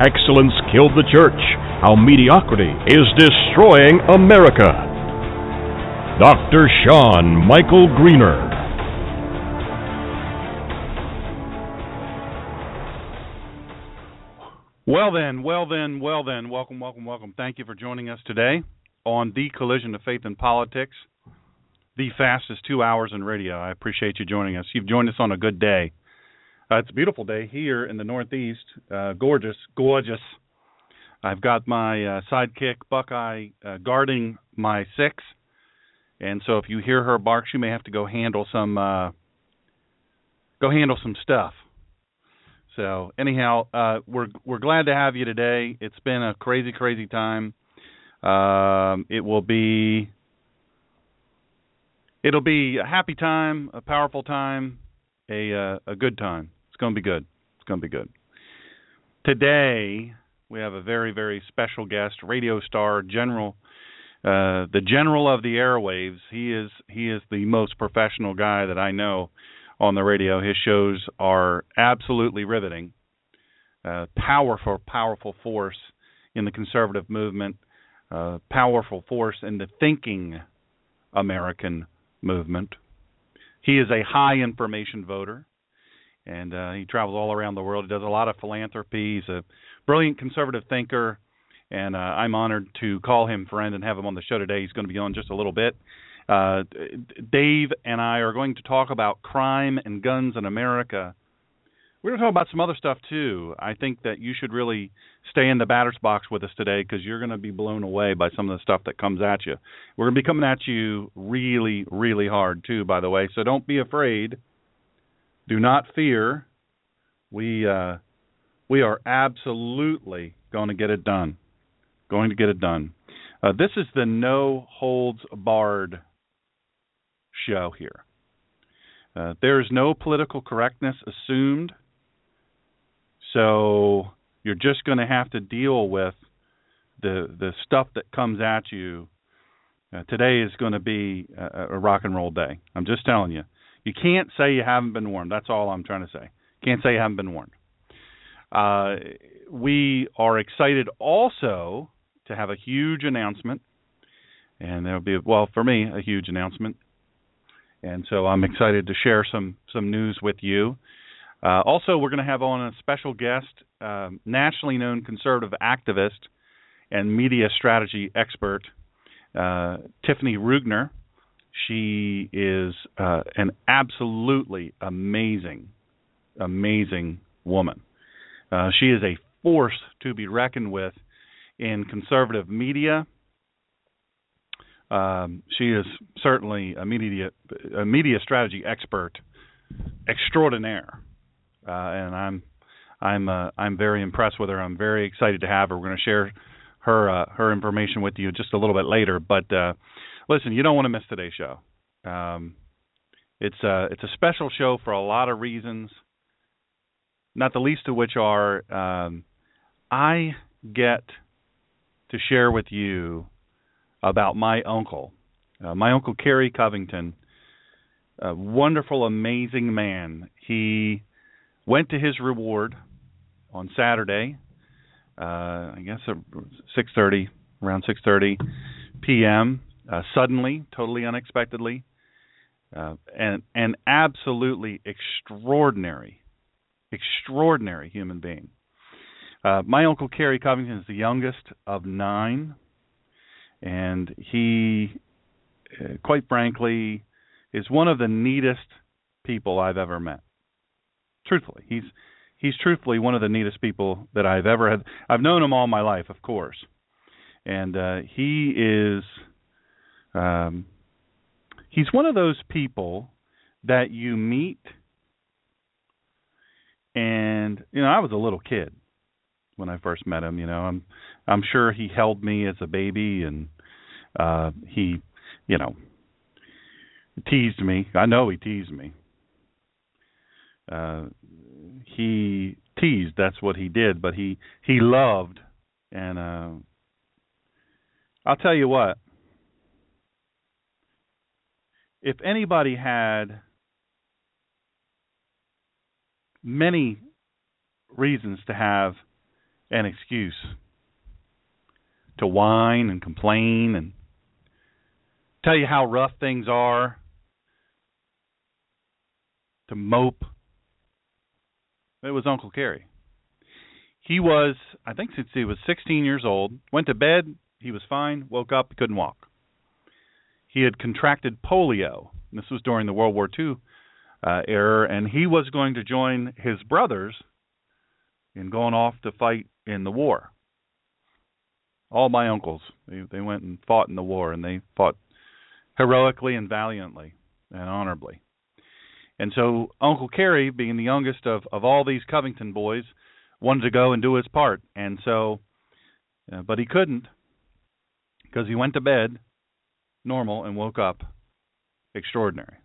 Excellence Killed the Church How Mediocrity is Destroying America. Dr. Sean Michael Greener. Well then, well then, well then, welcome, welcome, welcome. Thank you for joining us today on the collision of faith and politics, the fastest two hours in radio. I appreciate you joining us. You've joined us on a good day. Uh, it's a beautiful day here in the Northeast. Uh, gorgeous, gorgeous. I've got my uh, sidekick Buckeye uh, guarding my six, and so if you hear her bark, she may have to go handle some uh, go handle some stuff. So anyhow, uh, we're we're glad to have you today. It's been a crazy, crazy time. Um, it will be it'll be a happy time, a powerful time, a uh, a good time. It's going to be good. It's going to be good. Today we have a very very special guest, radio star, general, uh, the general of the airwaves. He is he is the most professional guy that I know on the radio. His shows are absolutely riveting. Uh, powerful, powerful force in the conservative movement. Uh, powerful force in the thinking American movement. He is a high information voter, and uh, he travels all around the world. He does a lot of philanthropy. He's a brilliant conservative thinker, and uh, I'm honored to call him friend and have him on the show today. He's going to be on just a little bit. Uh, Dave and I are going to talk about crime and guns in America. We're going to talk about some other stuff too. I think that you should really stay in the batter's box with us today because you're going to be blown away by some of the stuff that comes at you. We're going to be coming at you really, really hard too, by the way. So don't be afraid. Do not fear. We uh, we are absolutely going to get it done. Going to get it done. Uh, this is the no holds barred show here. Uh, there is no political correctness assumed, so you're just going to have to deal with the the stuff that comes at you. Uh, today is going to be a, a rock and roll day. I'm just telling you. You can't say you haven't been warned. That's all I'm trying to say. Can't say you haven't been warned. Uh, we are excited also to have a huge announcement, and there'll be well for me a huge announcement and so I'm excited to share some some news with you. Uh, also, we're going to have on a special guest, uh, nationally known conservative activist and media strategy expert, uh, Tiffiny Ruegner. She is uh, an absolutely amazing, amazing woman. Uh, she is a force to be reckoned with in conservative media um, she is certainly a media a media strategy expert extraordinaire, uh, and I'm I'm uh, I'm very impressed with her. I'm very excited to have her. We're going to share her uh, her information with you just a little bit later. But uh, listen, you don't want to miss today's show. Um, it's a it's a special show for a lot of reasons, not the least of which are um, I get to share with you about my uncle, uh, my uncle Kerry Covington, a wonderful, amazing man. He went to his reward on Saturday. Uh, I guess 6:30, around 6:30 p.m. Uh, suddenly, totally unexpectedly, uh, and an absolutely extraordinary, extraordinary human being. Uh, my uncle Kerry Covington is the youngest of nine and he, uh, quite frankly, is one of the neatest people I've ever met. Truthfully, he's he's truthfully one of the neatest people that I've ever had. I've known him all my life, of course, and uh, he is. Um, he's one of those people that you meet, and you know, I was a little kid when I first met him. You know, I'm I'm sure he held me as a baby, and uh, he, you know, teased me. I know he teased me. Uh, he teased. That's what he did. But he he loved, and uh, I'll tell you what. If anybody had many reasons to have an excuse to whine and complain and tell you how rough things are, to mope, it was Uncle Kerry. He was, I think, since he was 16 years old, went to bed, he was fine, woke up, couldn't walk. He had contracted polio. This was during the World War II uh, era, and he was going to join his brothers in going off to fight in the war. All my uncles, they, they went and fought in the war, and they fought heroically and valiantly and honorably. And so Uncle Kerry, being the youngest of of all these Covington boys, wanted to go and do his part. And so, uh, but he couldn't because he went to bed normal and woke up extraordinary.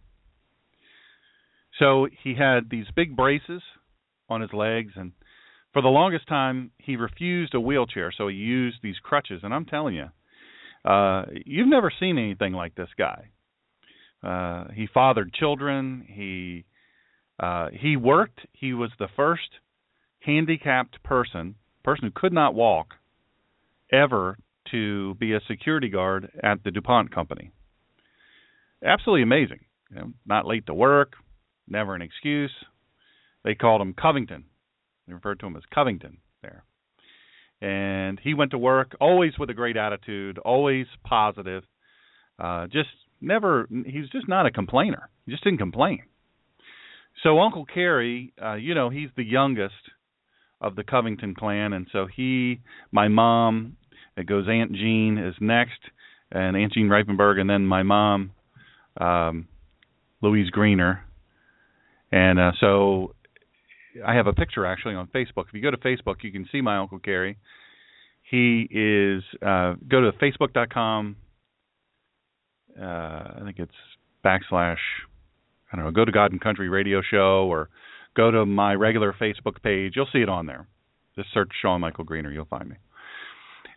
So he had these big braces on his legs, and for the longest time he refused a wheelchair, so he used these crutches. And I'm telling you, uh, you've never seen anything like this guy. Uh, he fathered children. He uh, he worked. He was the first handicapped person, person who could not walk, ever to be a security guard at the DuPont company. Absolutely amazing. You know, not late to work, never an excuse. They called him Covington. They referred to him as Covington there. And he went to work always with a great attitude, always positive, uh, just never he's just not a complainer. He just didn't complain. So Uncle Kerry, uh, you know, he's the youngest of the Covington clan, and so he, my mom, it goes Aunt Jean is next, and Aunt Jean Reifenberg, and then my mom, um, Louise Greener, and uh, so I have a picture actually on Facebook. If you go to Facebook, you can see my Uncle Kerry. He is uh, go to facebook.com uh, I think it's backslash I don't know, go to God and Country Radio Show or go to my regular Facebook page. You'll see it on there. Just search Sean Michael Greener, you'll find me.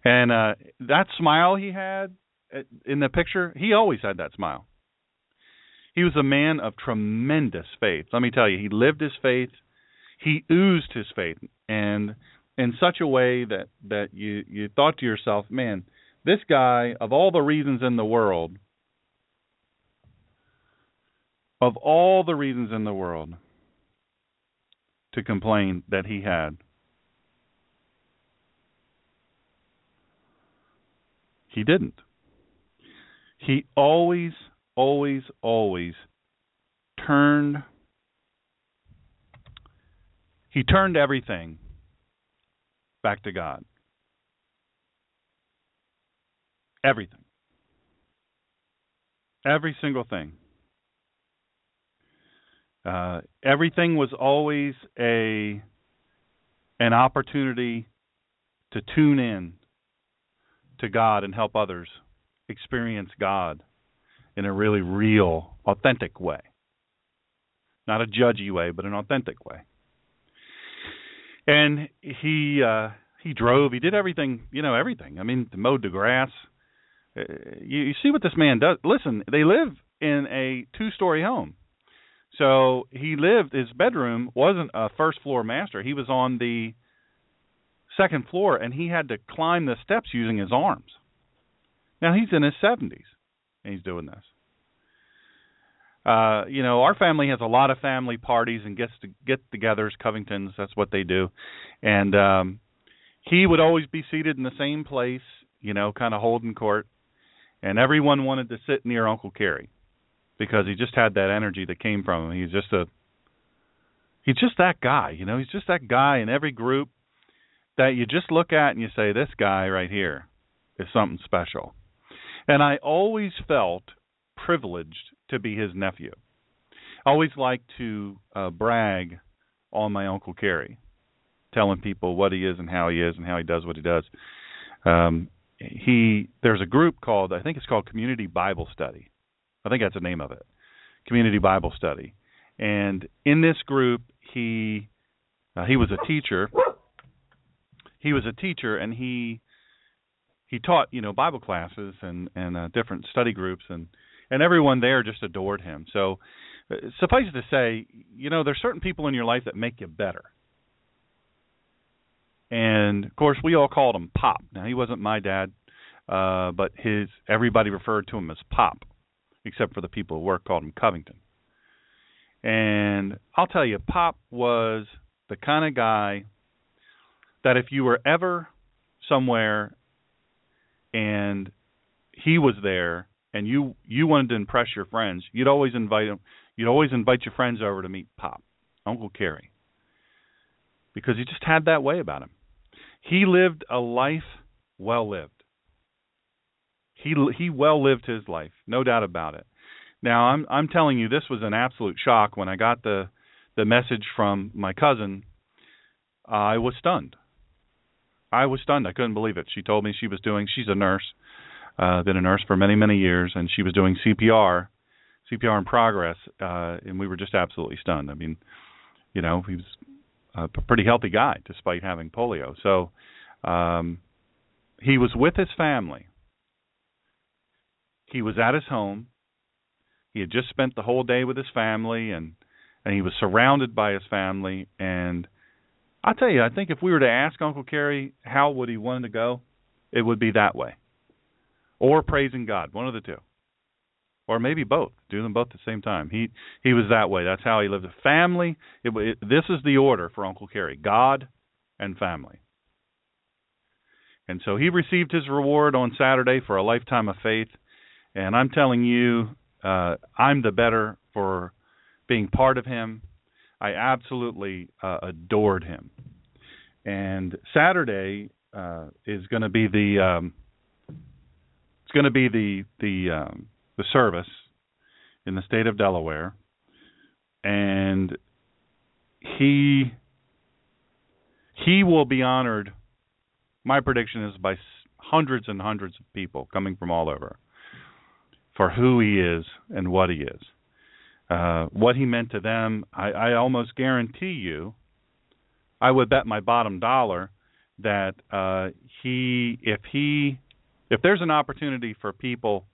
And uh that smile he had uh, in the picture, he always had that smile. He was a man of tremendous faith. Let me tell you, he lived his faith. He oozed his faith and in such a way that that you you thought to yourself, man, this guy of all the reasons in the world of all the reasons in the world to complain that he had, he didn't. He always, always, always turned he turned everything back to God. Everything. Every single thing. Uh, everything was always a an opportunity to tune in to God and help others experience God in a really real, authentic way. Not a judgy way, but an authentic way. And he uh he drove, he did everything, you know, everything. I mean, mowed the grass. Uh, you, you see what this man does. Listen, they live in a two-story home so he lived his bedroom wasn't a first floor master. He was on the second floor and he had to climb the steps using his arms. Now he's in his 70s and he's doing this. Uh, you know, our family has a lot of family parties and gets to get-togethers. Covingtons, that's what they do, and um, he would always be seated in the same place, you know, kind of holding court, and everyone wanted to sit near Uncle Kerry because he just had that energy that came from him. He's just a he's just that guy, you know. He's just that guy in every group that you just look at and you say, "This guy right here is something special." And I always felt privileged to be his nephew. I always liked to uh, brag on my uncle Kerry, telling people what he is and how he is and how he does what he does. Um, he there's a group called I think it's called Community Bible Study. I think that's the name of it. Community Bible Study. And in this group he uh, he was a teacher. He was a teacher and he he taught, you know, Bible classes and and uh, different study groups and and everyone there just adored him. So uh, suffice it to say, you know, there's certain people in your life that make you better. And of course, we all called him Pop. Now he wasn't my dad, uh, but his everybody referred to him as Pop, except for the people who work called him Covington. And I'll tell you, Pop was the kind of guy that if you were ever somewhere and he was there and you you wanted to impress your friends, you'd always invite him. You'd always invite your friends over to meet Pop, Uncle Kerry, because he just had that way about him. He lived a life well lived. He he well lived his life, no doubt about it. Now I'm I'm telling you, this was an absolute shock when I got the the message from my cousin. I was stunned. I was stunned. I couldn't believe it. She told me she was doing. She's a nurse uh, been a nurse for many many years, and she was doing CPR, CPR in progress, uh, and we were just absolutely stunned. I mean, you know, he was a pretty healthy guy despite having polio. So um, he was with his family. He was at his home. He had just spent the whole day with his family, and and he was surrounded by his family. And I tell you, I think if we were to ask Uncle Kerry how would he want to go, it would be that way or praising God, one of the two, or maybe both. Do them both at the same time. He he was that way. That's how he lived. Family. It, it, this is the order for Uncle Kerry: God and family. And so he received his reward on Saturday for a lifetime of faith. And I'm telling you, uh, I'm the better for being part of him. I absolutely uh, adored him. And Saturday uh, is going to be the um, it's going to be the the um, the service in the state of Delaware, and he he will be honored. My prediction is by hundreds and hundreds of people coming from all over for who he is and what he is. Uh, what he meant to them, I, I almost guarantee you, I would bet my bottom dollar that uh, he, if he if there's an opportunity for people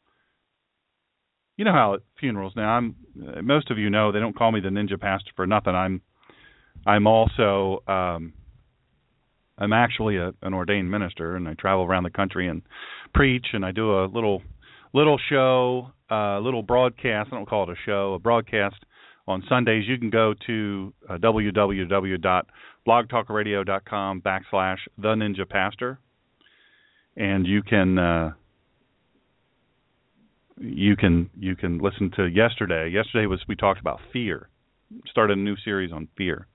you know how at funerals now i'm most of you know they don't call me the ninja pastor for nothing. I'm i'm also um i'm actually a, an ordained minister and i travel around the country and preach and i do a little little show a little broadcast i don't call it a show a broadcast on sundays you can go to uh, www.blogtalkradio.com backslash the ninja pastor and you can uh, you can you can listen to yesterday. Yesterday was we talked about fear. Started a new series on fear.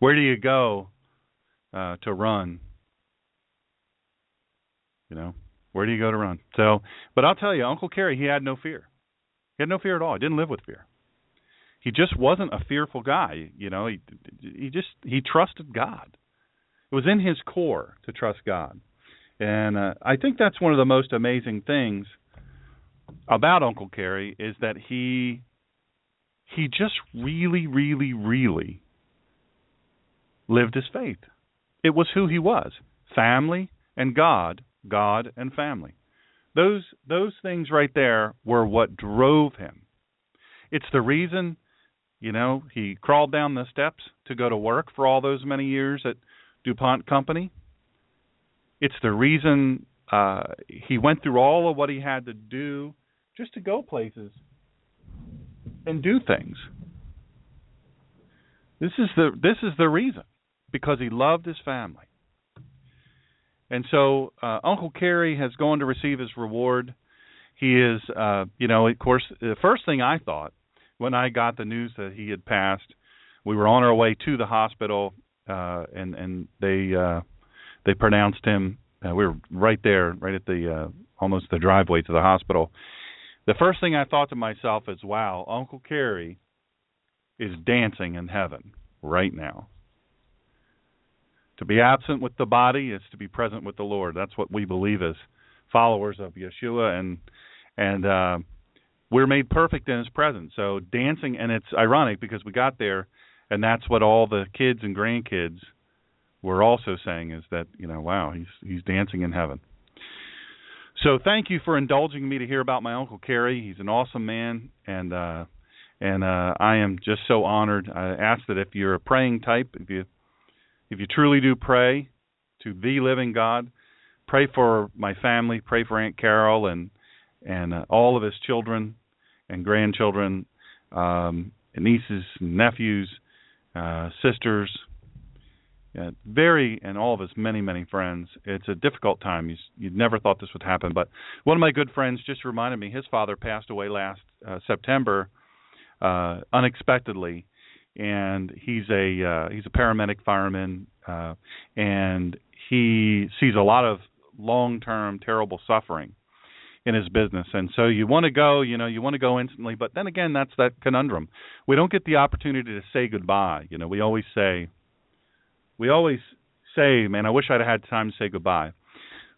Where do you go uh, to run? You know, where do you go to run? So, but I'll tell you, Uncle Kerry, he had no fear. He had no fear at all. He didn't live with fear. He just wasn't a fearful guy. You know, he he just he trusted God. It was in his core to trust God. And uh, I think that's one of the most amazing things about Uncle Kerry is that he he just really, really, really lived his faith. It was who he was. Family and God, God and family. Those those things right there were what drove him. It's the reason, you know, he crawled down the steps to go to work for all those many years at DuPont Company. It's the reason uh, he went through all of what he had to do just to go places and do things. This is the this is the reason because he loved his family. And so uh, Uncle Kerry has gone to receive his reward. he is, uh, you know, of course, the first thing I thought when I got the news that he had passed, we were on our way to the hospital, uh, and and they uh, they pronounced him. Uh, we were right there, right at the uh, almost the driveway to the hospital. The first thing I thought to myself is, "Wow, Uncle Kerry is dancing in heaven right now." To be absent with the body is to be present with the Lord. That's what we believe as followers of Yeshua, and and uh, we're made perfect in His presence. So dancing, and it's ironic because we got there, and that's what all the kids and grandkids were also saying is that you know, wow, he's he's dancing in heaven. So thank you for indulging me to hear about my uncle Kerry. He's an awesome man, and uh, and uh, I am just so honored. I ask that if you're a praying type, if you if you truly do pray to the living God, pray for my family, pray for Aunt Carol and and uh, all of his children and grandchildren, um, and nieces, and nephews, uh, sisters, uh, very and all of his many many friends. It's a difficult time. You you never thought this would happen, but one of my good friends just reminded me his father passed away last uh, September uh, unexpectedly and he's a uh, he's a paramedic fireman, uh, and he sees a lot of long-term terrible suffering in his business. And so you want to go, you know, you want to go instantly, but then again, that's that conundrum. We don't get the opportunity to say goodbye. You know, we always say, we always say, man, I wish I'd had time to say goodbye.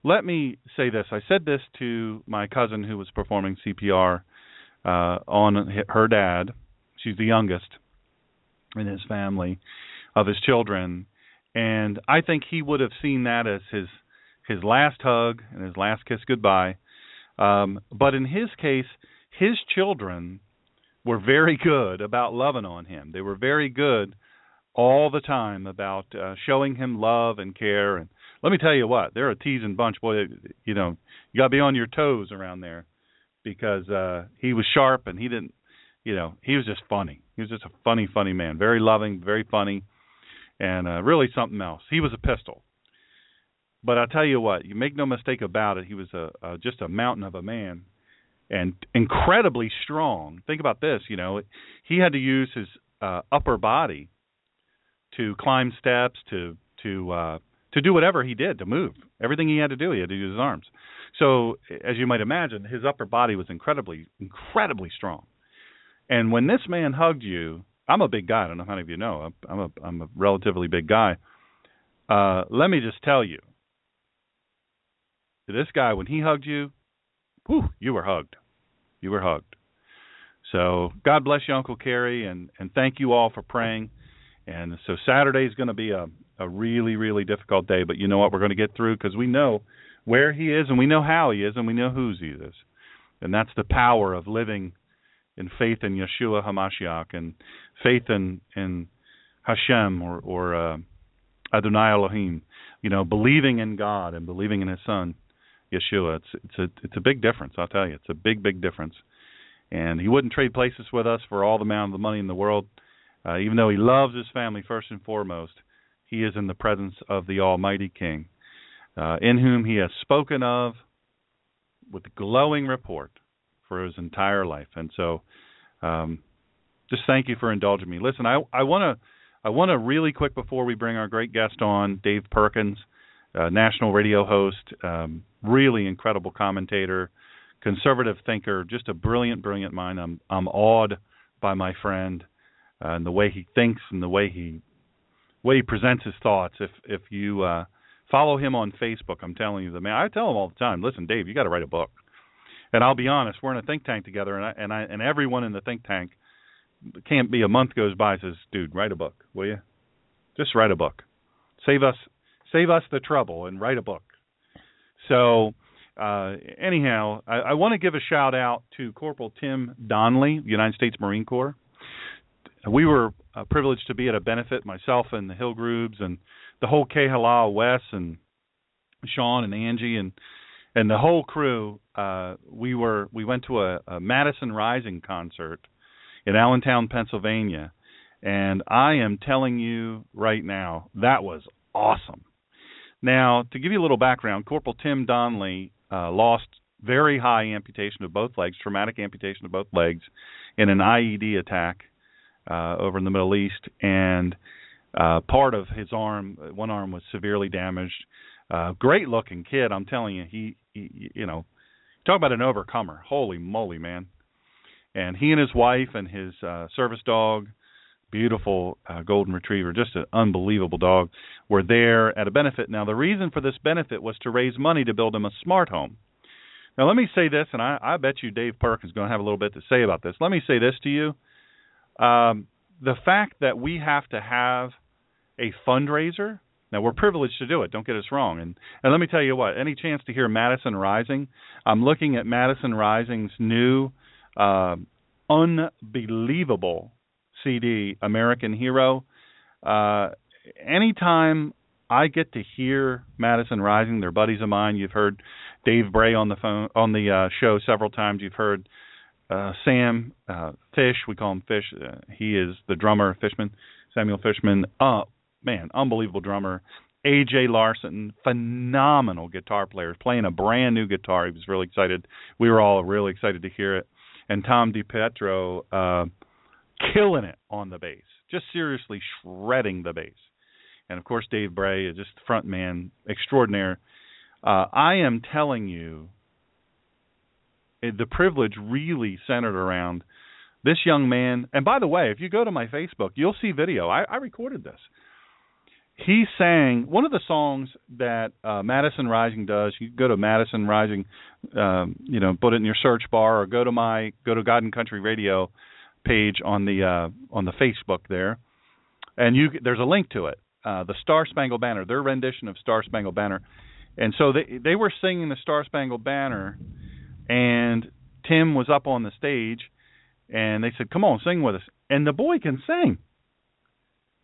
Let me say this. I said this to my cousin who was performing CPR uh, on her dad. She's the youngest in his family of his children. And I think he would have seen that as his his last hug and his last kiss goodbye. Um but in his case his children were very good about loving on him. They were very good all the time about uh, showing him love and care. And let me tell you what they're a teasing bunch boy. You know you got to be on your toes around there because uh he was sharp and he didn't you know he was just funny he was just a funny, funny man. Very loving, very funny, and uh, really something else. He was a pistol. But I tell you what, you make no mistake about it. He was a, a just a mountain of a man, and incredibly strong. Think about this. You know, he had to use his uh, upper body to climb steps, to to uh, to do whatever he did to move. Everything he had to do, he had to use his arms. So, as you might imagine, his upper body was incredibly, incredibly strong. And when this man hugged you, I'm a big guy. I don't know how many of you know. I'm a I'm a relatively big guy. Uh, let me just tell you, this guy when he hugged you, whew, you were hugged. You were hugged. So God bless you, Uncle Kerry, and and thank you all for praying. And so Saturday is going to be a a really really difficult day, but you know what? We're going to get through because we know where he is and we know how he is and we know whose he is, and that's the power of living in faith in Yeshua Hamashiach and faith in in Hashem or or uh, Adonai Elohim, you know, believing in God and believing in His Son, Yeshua. It's it's a it's a big difference. I'll tell you, it's a big big difference. And He wouldn't trade places with us for all the amount of the money in the world. Uh, even though He loves His family first and foremost, He is in the presence of the Almighty King, uh, in whom He has spoken of with glowing report for his entire life. And so, um, just thank you for indulging me. Listen, I I want to I want to really quick before we bring our great guest on, Dave Perkins, uh, national radio host, um, really incredible commentator, conservative thinker, just a brilliant, brilliant mind. I'm I'm awed by my friend uh, and the way he thinks and the way he way he presents his thoughts. If if you uh, follow him on Facebook, I'm telling you, the man. I tell him all the time, listen, Dave, you got to write a book and I'll be honest, we're in a think tank together, and I, and I and everyone in the think tank can't be a month goes by says, "Dude, write a book, will you? Just write a book. Save us, save us the trouble, and write a book." So, uh, anyhow, I, I want to give a shout out to Corporal Tim Donley, United States Marine Corps. We were uh, privileged to be at a benefit, myself and the Hillgroobs and the whole K Halal Wes and Sean and Angie and and the whole crew uh we were we went to a, a Madison Rising concert in Allentown, Pennsylvania, and I am telling you right now that was awesome. Now, to give you a little background, Corporal Tim Donley uh, lost very high amputation of both legs, traumatic amputation of both legs, in an IED attack uh, over in the Middle East, and uh, part of his arm, one arm, was severely damaged. Uh, great looking kid, I'm telling you. He, he, you know, talk about an overcomer. Holy moly, man! And he and his wife and his uh, service dog beautiful uh, golden retriever, just an unbelievable dog, were there at a benefit. Now, the reason for this benefit was to raise money to build him a smart home. Now, let me say this, and I, I bet you Dave Perkins is going to have a little bit to say about this. Let me say this to you. Um, the fact that we have to have a fundraiser, now we're privileged to do it, don't get us wrong. And, and let me tell you what, any chance to hear Madison Rising, I'm looking at Madison Rising's new uh, unbelievable CD, American Hero. Uh, anytime I get to hear Madison Rising, they're buddies of mine. You've heard Dave Bray on the phone on the uh, show several times. You've heard uh, Sam uh, Fish, we call him Fish. Uh, he is the drummer, Fishman, Samuel Fishman. Uh, man, unbelievable drummer. AJ Larson, phenomenal guitar player, playing a brand new guitar. He was really excited. We were all really excited to hear it. And Tom DiPietro, uh, killing it on the bass, just seriously shredding the bass. And of course, Dave Bray is just the front man extraordinaire. Uh, I am telling you, the privilege really centered around this young man. And by the way, if you go to my Facebook, you'll see video. I, I recorded this. He sang one of the songs that uh, Madison Rising does. You go to Madison Rising, um, you know, put it in your search bar, or go to my go to God and Country Radio page on the uh, on the Facebook there, and you there's a link to it. Uh, the Star Spangled Banner, their rendition of Star Spangled Banner, and so they they were singing the Star Spangled Banner, and Tim was up on the stage, and they said, "Come on, sing with us." And the boy can sing.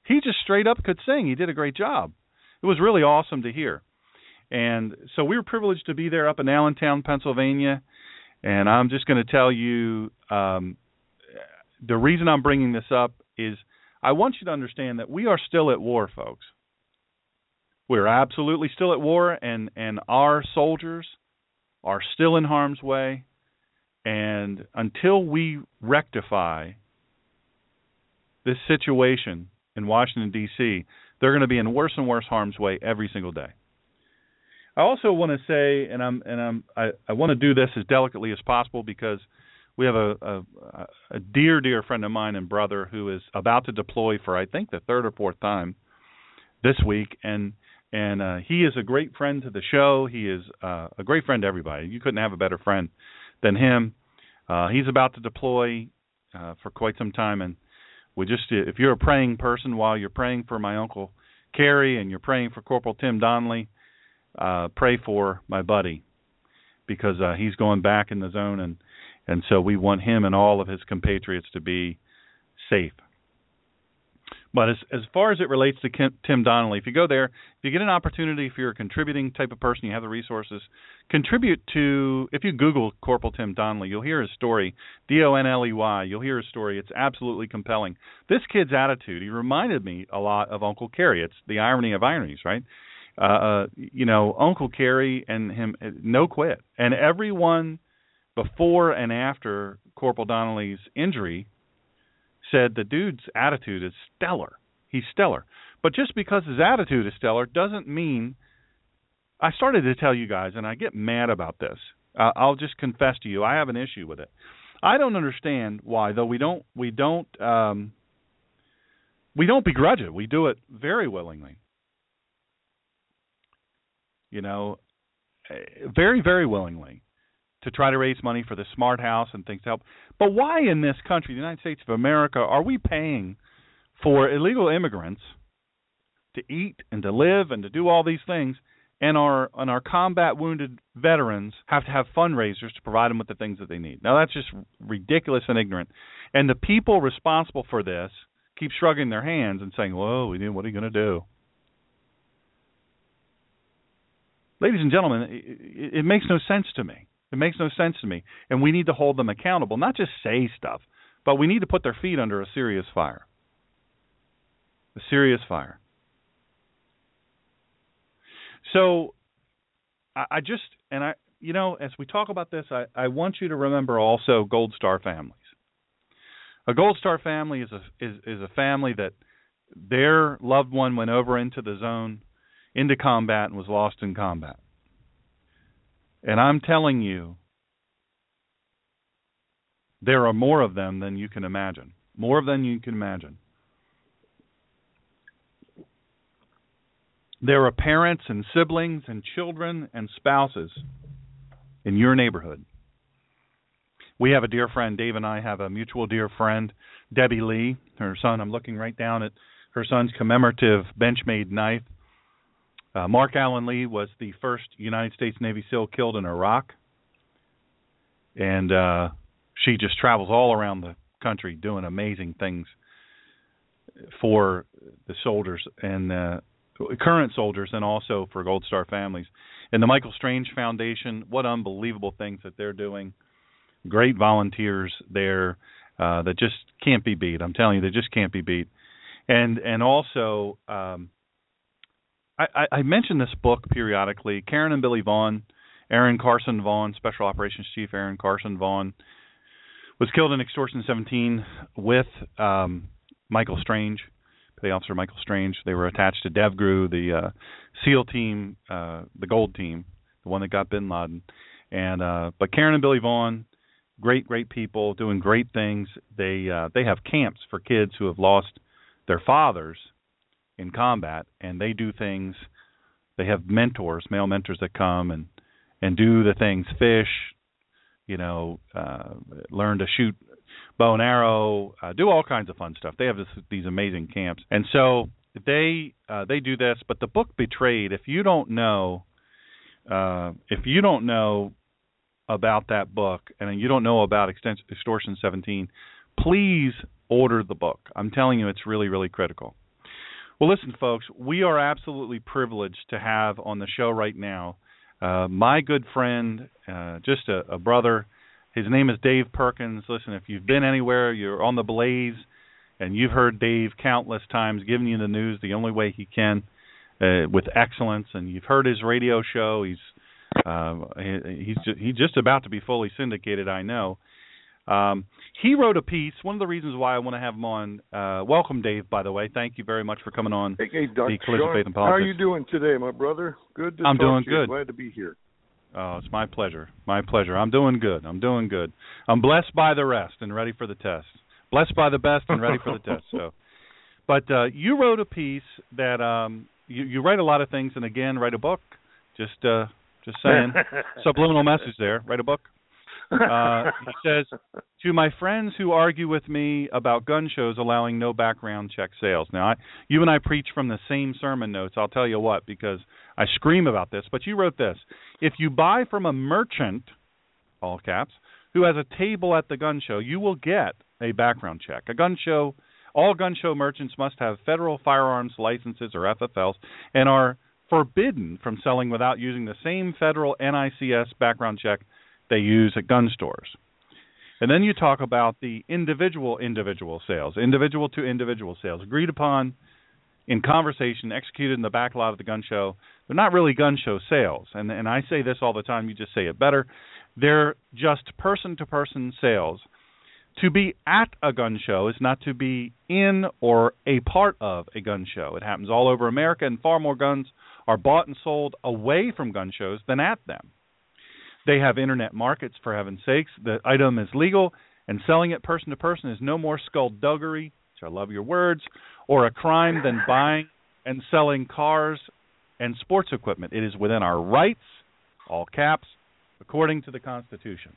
He just straight up could sing. He did a great job. It was really awesome to hear. And so we were privileged to be there up in Allentown, Pennsylvania. And I'm just going to tell you, um, the reason I'm bringing this up is I want you to understand that we are still at war, folks. We're absolutely still at war, and and our soldiers are still in harm's way. And until we rectify this situation in Washington D.C., they're going to be in worse and worse harm's way every single day. I also want to say, and I'm and I'm I, I want to do this as delicately as possible because we have a, a a dear dear friend of mine and brother who is about to deploy for I think the third or fourth time this week and and uh he is a great friend to the show he is uh a great friend to everybody you couldn't have a better friend than him uh he's about to deploy uh for quite some time and we just if you're a praying person while you're praying for my uncle Kerry and you're praying for Corporal Tim Donley uh pray for my buddy because uh he's going back in the zone and and so we want him and all of his compatriots to be safe. But as as far as it relates to Kim, Tim Donley, if you go there, if you get an opportunity, if you're a contributing type of person, you have the resources, contribute to. If you Google Corporal Tim Donley, you'll hear his story. D O N L E Y. You'll hear his story. It's absolutely compelling. This kid's attitude. He reminded me a lot of Uncle Kerry. It's the irony of ironies, right? Uh, uh you know, Uncle Kerry and him, no quit, and everyone before and after Corporal Donley's injury said the dude's attitude is stellar. He's stellar. But just because his attitude is stellar doesn't mean I started to tell you guys and I get mad about this. Uh, I'll just confess to you I have an issue with it. I don't understand why though we don't we don't um we don't begrudge it. We do it very willingly. You know, eh, very very willingly to try to raise money for the smart house and things to help. But why in this country, the United States of America, are we paying for illegal immigrants to eat and to live and to do all these things and our and our combat wounded veterans have to have fundraisers to provide them with the things that they need. Now that's just ridiculous and ignorant. And the people responsible for this keep shrugging their hands and saying, "Whoa, what are you going to do?" Ladies and gentlemen, it, it makes no sense to me. It makes no sense to me. And we need to hold them accountable, not just say stuff, but we need to put their feet under a serious fire. A serious fire. So I, I just and I you know, as we talk about this, I, I want you to remember also Gold Star families. A Gold Star family is a is, is a family that their loved one went over into the zone, into combat, and was lost in combat. And I'm telling you, there are more of them than you can imagine. More of them than you can imagine. There are parents and siblings and children and spouses in your neighborhood. We have a dear friend, Dave and I have a mutual dear friend, Debbie Lee, her son. I'm looking right down at her son's commemorative Benchmade knife. Uh, Marc Alan Lee was the first United States Navy SEAL killed in Iraq. And uh, she just travels all around the country doing amazing things for the soldiers and uh, current soldiers and also for Gold Star families. And the Michael Strange Foundation, what unbelievable things that they're doing. Great volunteers there uh, that just can't be beat. I'm telling you, they just can't be beat. And and also, um, I, I mention this book periodically. Karen and Billy Vaughn, Aaron Carson Vaughn, Special Operations Chief Aaron Carson Vaughn, was killed in Extortion 17 with um, Michael Strange the officer Michael Strange. They were attached to DevGru, the uh, SEAL team, uh, the Gold team, the one that got Bin Laden. And uh, but Karen and Billy Vaughn, great, great people, doing great things. They uh, they have camps for kids who have lost their fathers in combat, and they do things. They have mentors, male mentors that come and and do the things, fish, you know, uh, learn to shoot bow and arrow, uh, do all kinds of fun stuff. They have this, these amazing camps, and so they uh, they do this. But the book Betrayed, if you don't know, uh, if you don't know about that book and you don't know about Extortion 17, please order the book. I'm telling you, it's really really critical. Well, listen, folks, we are absolutely privileged to have on the show right now uh, my good friend, uh, just a, a brother his name is Dave Perkins. Listen, if you've been anywhere, you're on the Blaze, and you've heard Dave countless times giving you the news the only way he can, uh, with excellence, and you've heard his radio show. He's uh, he, he's he's just about to be fully syndicated. I know. Um, he wrote a piece. One of the reasons why I want to have him on. Uh, welcome, Dave. By the way, thank you very much for coming on. Hey, hey Dr. The Collision Sean, Faith and Politics. How are you doing today, my brother? Good to I'm doing good. Glad to be here. Oh, it's my pleasure. My pleasure. I'm doing good. I'm doing good. I'm blessed by the rest and ready for the test. Blessed by the best and ready for the test. So, but uh, you wrote a piece that um, you, you write a lot of things, and again, write a book. Just, uh, just saying, subliminal message there. Write a book. Uh, he says, to my friends who argue with me about gun shows allowing no background check sales. Now, I, you and I preach from the same sermon notes. I'll tell you what, because I scream about this. But you wrote this: if you buy from a merchant, all caps, who has a table at the gun show, you will get a background check. A gun show, all gun show merchants must have federal firearms licenses or FFLs and are forbidden from selling without using the same federal NICS background check they use at gun stores. And then you talk about the individual individual sales, individual to individual sales, agreed upon in conversation, executed in the back lot of the gun show. They're not really gun show sales, and and I say this all the time. You just say it better. They're just person to person sales. To be at a gun show is not to be in or a part of a gun show. It happens all over America, and far more guns are bought and sold away from gun shows than at them. They have internet markets, for heaven's sakes. The item is legal, and selling it person to person is no more skullduggery, which I love your words, or a crime than buying and selling cars and sports equipment. It is within our rights, all caps, according to the Constitution.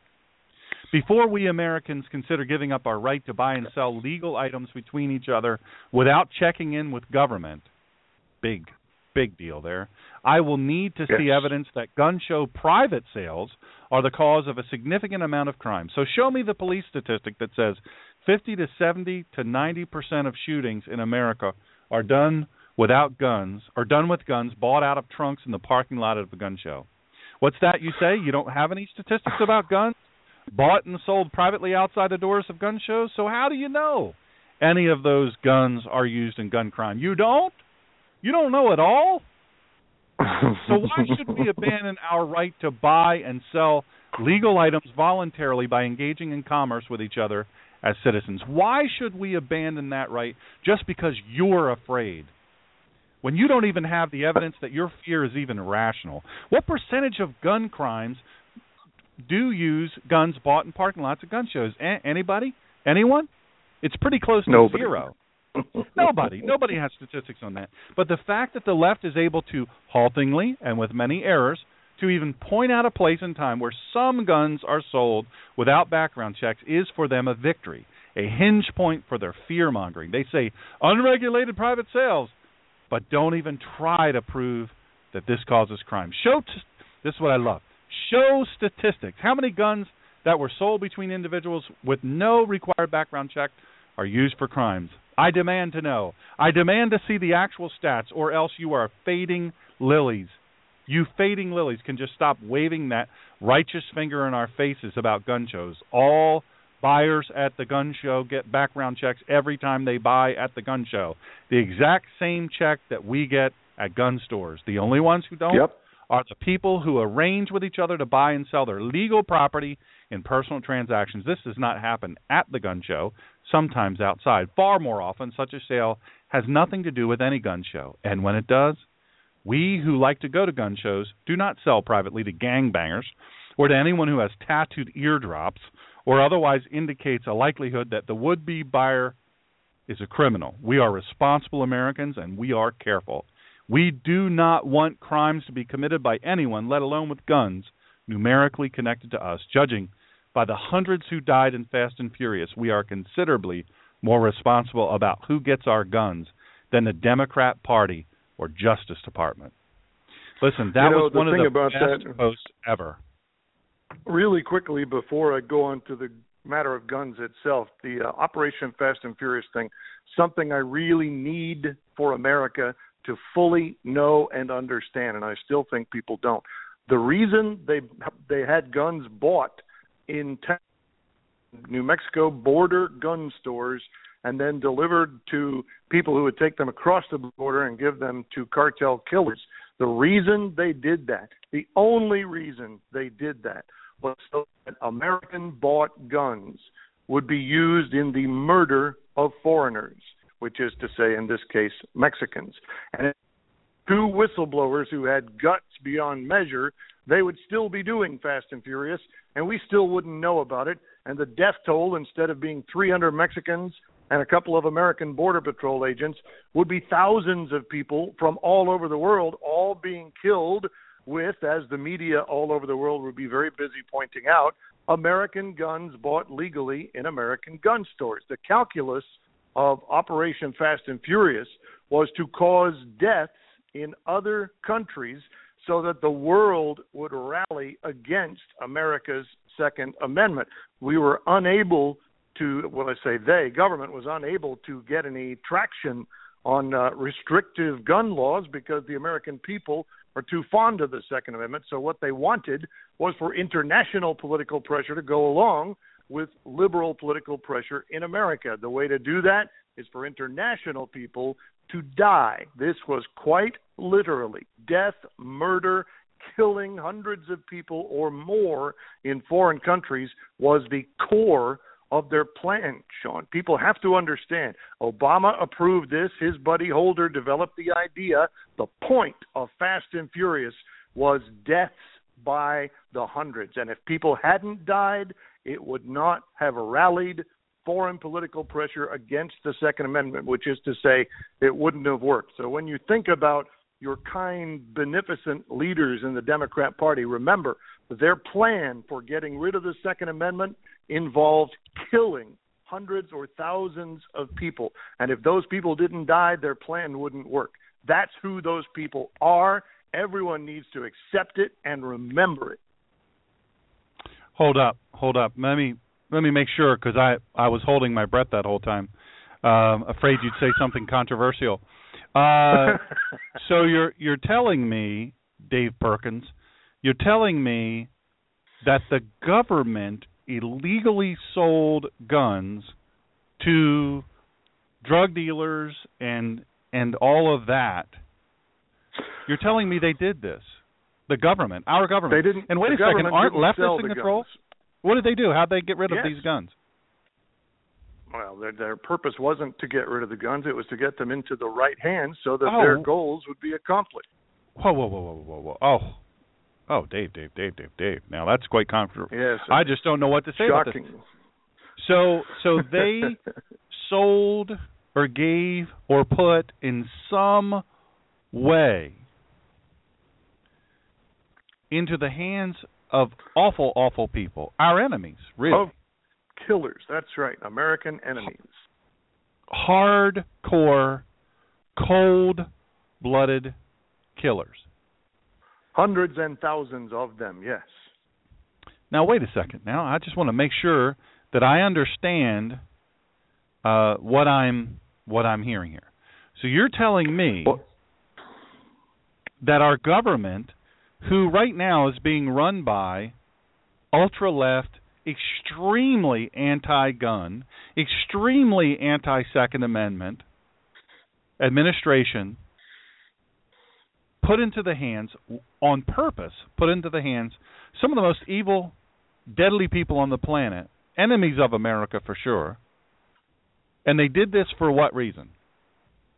Before we Americans consider giving up our right to buy and sell legal items between each other without checking in with government, big big deal there. I will need to Yes. see evidence that gun show private sales are the cause of a significant amount of crime. So show me the police statistic that says 50 to 70 to 90 percent of shootings in America are done without guns, or done with guns bought out of trunks in the parking lot of a gun show. What's that you say? You don't have any statistics about guns bought and sold privately outside the doors of gun shows? So how do you know any of those guns are used in gun crime? You don't? You don't know at all? so why should we abandon our right to buy and sell legal items voluntarily by engaging in commerce with each other as citizens? Why should we abandon that right just because you're afraid? When you don't even have the evidence that your fear is even rational. What percentage of gun crimes do use guns bought in parking lots of gun shows? A- anybody? Anyone? It's pretty close to Nobody. zero. nobody, nobody has statistics on that. But the fact that the left is able to haltingly and with many errors to even point out a place and time where some guns are sold without background checks is for them a victory, a hinge point for their fear mongering. They say unregulated private sales, but don't even try to prove that this causes crime. Show t- this is what I love. Show statistics. How many guns that were sold between individuals with no required background check are used for crimes? I demand to know. I demand to see the actual stats, or else you are fading lilies. You fading lilies can just stop waving that righteous finger in our faces about gun shows. All buyers at the gun show get background checks every time they buy at the gun show. The exact same check that we get at gun stores. The only ones who don't Yep. are the people who arrange with each other to buy and sell their legal property in personal transactions. This does not happen at the gun show, sometimes outside. Far more often, such a sale has nothing to do with any gun show. And when it does, we who like to go to gun shows do not sell privately to gangbangers or to anyone who has tattooed eardrops or otherwise indicates a likelihood that the would be buyer is a criminal. We are responsible Americans and we are careful. We do not want crimes to be committed by anyone, let alone with guns, numerically connected to us. Judging by the hundreds who died in Fast and Furious, we are considerably more responsible about who gets our guns than the Democrat Party or Justice Department. Listen, that You know, was one of the about best that- posts ever. Really quickly before I go on to the matter of guns itself, the uh, Operation Fast and Furious thing, something I really need for America to fully know and understand, and I still think people don't. The reason they they had guns bought in New Mexico border gun stores and then delivered to people who would take them across the border and give them to cartel killers. The reason they did that, the only reason they did that, was so that American bought guns would be used in the murder of foreigners, which is to say, in this case, Mexicans. And two whistleblowers who had guts beyond measure, they would still be doing Fast and Furious, and we still wouldn't know about it. And the death toll, instead of being 300 Mexicans and a couple of American Border Patrol agents, would be thousands of people from all over the world, all being killed with, as the media all over the world would be very busy pointing out, American guns bought legally in American gun stores. The calculus of Operation Fast and Furious was to cause deaths in other countries so that the world would rally against America's Second Amendment. We were unable to, well, I say they, government was unable to get any traction on uh, restrictive gun laws because the American people are too fond of the Second Amendment. So what they wanted was for international political pressure to go along with liberal political pressure in America. The way to do that is for international people to die. This was quite literally death, murder, killing hundreds of people or more in foreign countries was the core of their plan, Sean. People have to understand. Obama approved this. His buddy Holder developed the idea. The point of Fast and Furious was deaths by the hundreds. And if people hadn't died, it would not have rallied foreign political pressure against the Second Amendment, which is to say, it wouldn't have worked. So when you think about your kind, beneficent leaders in the Democrat Party, remember their plan for getting rid of the Second Amendment involved killing hundreds or thousands of people. And if those people didn't die, their plan wouldn't work. That's who those people are. Everyone needs to accept it and remember it. Hold up, hold up. Let me let me make sure because I I was holding my breath that whole time, um, afraid you'd say something controversial. Uh, so you're you're telling me, Dave Perkins, you're telling me that the government illegally sold guns to drug dealers and and all of that You're telling me they did this. The government, our government. They didn't. And wait a second, aren't leftists in control? guns. What did they do? How'd they get rid of these guns? Well, their, their purpose wasn't to get rid of the guns; it was to get them into the right hands so that Oh. their goals would be accomplished. Whoa, whoa, whoa, whoa, whoa, whoa. Oh. Oh, Dave, Dave, Dave, Dave, Dave. Now that's quite controversial. Yes, I just don't know what to say about this. shocking. So, so they sold or gave or put in some way into the hands of awful, awful people, our enemies, really. Of killers. That's right. American enemies. Hardcore, cold blooded killers. Hundreds and thousands of them. Yes. Now, wait a second. Now, I just want to make sure that I understand uh, what I'm what I'm hearing here. So you're telling me Well- that our government, who right now is being run by ultra left, extremely anti gun, extremely anti Second Amendment administration, put into the hands, on purpose, put into the hands some of the most evil, deadly people on the planet, enemies of America for sure. And they did this for what reason?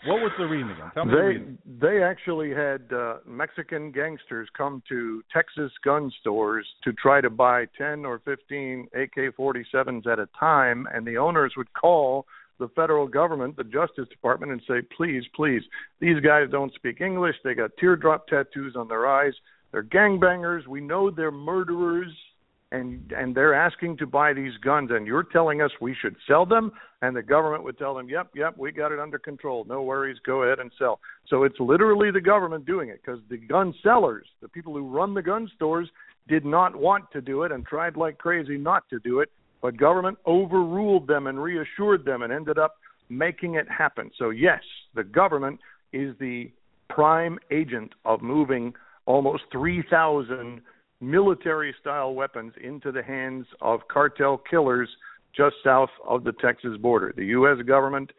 What was the reason again? Tell me the They reason. they actually had uh, Mexican gangsters come to Texas gun stores to try to buy 10 or 15 AK-47s at a time and the owners would call the federal government, the Justice Department and say, "Please, please, these guys don't speak English. They got teardrop tattoos on their eyes. They're gangbangers. We know they're murderers." And and they're asking to buy these guns and you're telling us we should sell them? And the government would tell them yep yep we got it under control. No worries. Go ahead and sell. So it's literally the government doing it because the gun sellers the people who run the gun stores did not want to do it and tried like crazy not to do it but government overruled them and reassured them and ended up making it happen. So yes the government is the prime agent of moving almost 3000 military style weapons into the hands of cartel killers just south of the Texas border. The US government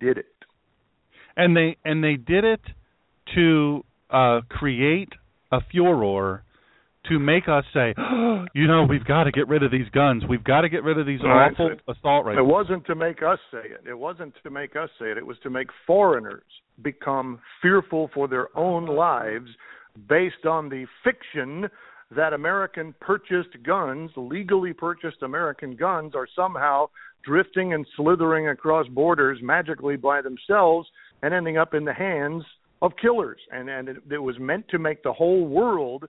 did it. And they and they did it to uh create a furor to make us say, oh, you know, we've got to get rid of these guns. We've got to get rid of these Right. awful assault rifles. It wasn't to make us say it. It wasn't to make us say it. It was to make foreigners become fearful for their own lives based on the fiction that American purchased guns, legally purchased American guns, are somehow drifting and slithering across borders magically by themselves and ending up in the hands of killers. And and it, it was meant to make the whole world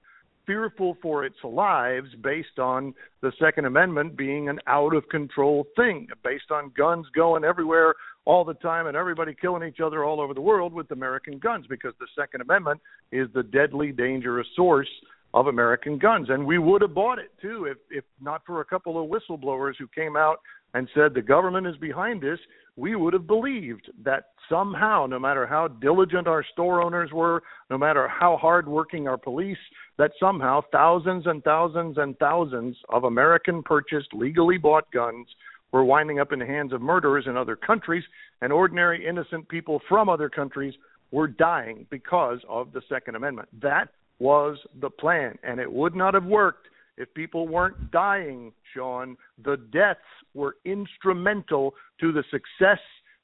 fearful for its lives based on the Second Amendment being an out of control thing, based on guns going everywhere all the time and everybody killing each other all over the world with American guns, because the Second Amendment is the deadly, dangerous source of American guns. And we would have bought it too if, if not for a couple of whistleblowers who came out and said the government is behind this, we would have believed that somehow, no matter how diligent our store owners were, no matter how hardworking our police, that somehow thousands and thousands and thousands of American purchased, legally bought guns were winding up in the hands of murderers in other countries, and ordinary innocent people from other countries were dying because of the Second Amendment. That was the plan, and it would not have worked if people weren't dying, Sean. The deaths were instrumental to the success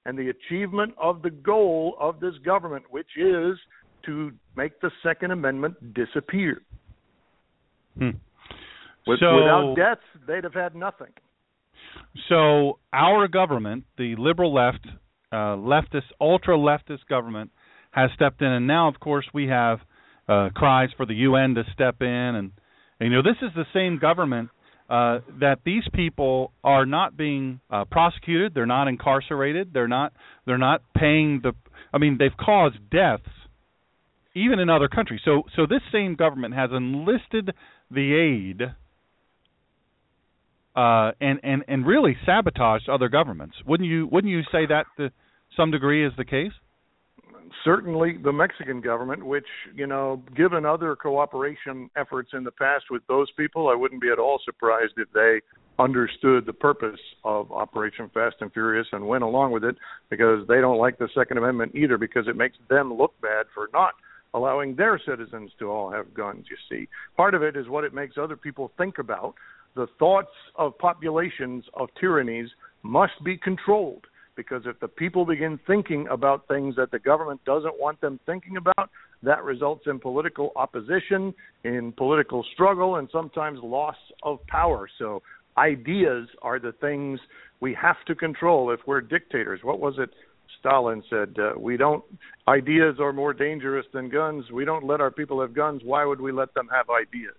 and the achievement of the goal of this government, which is to make the Second Amendment disappear. Hmm. With, so, without deaths, they'd have had nothing. So our government, the liberal left, uh, leftist, ultra leftist government, has stepped in, and now, of course, we have uh, cries for the UN to step in, and, and you know this is the same government uh, that these people are not being uh, prosecuted, they're not incarcerated, they're not they're not paying the. I mean, they've caused deaths even in other countries. So so this same government has enlisted the aid uh, and and and really sabotaged other governments. Wouldn't you wouldn't you say that to some degree is the case? Certainly the Mexican government, which, you know, given other cooperation efforts in the past with those people, I wouldn't be at all surprised if they understood the purpose of Operation Fast and Furious and went along with it because they don't like the Second Amendment either because it makes them look bad for not allowing their citizens to all have guns, you see. Part of it is what it makes other people think about. The thoughts of populations of tyrannies must be controlled because if the people begin thinking about things that the government doesn't want them thinking about, that results in political opposition, in political struggle, and sometimes loss of power. So, ideas are the things we have to control if we're dictators. What was it Stalin said? Uh, we don't, ideas are more dangerous than guns. We don't let our people have guns. Why would we let them have ideas?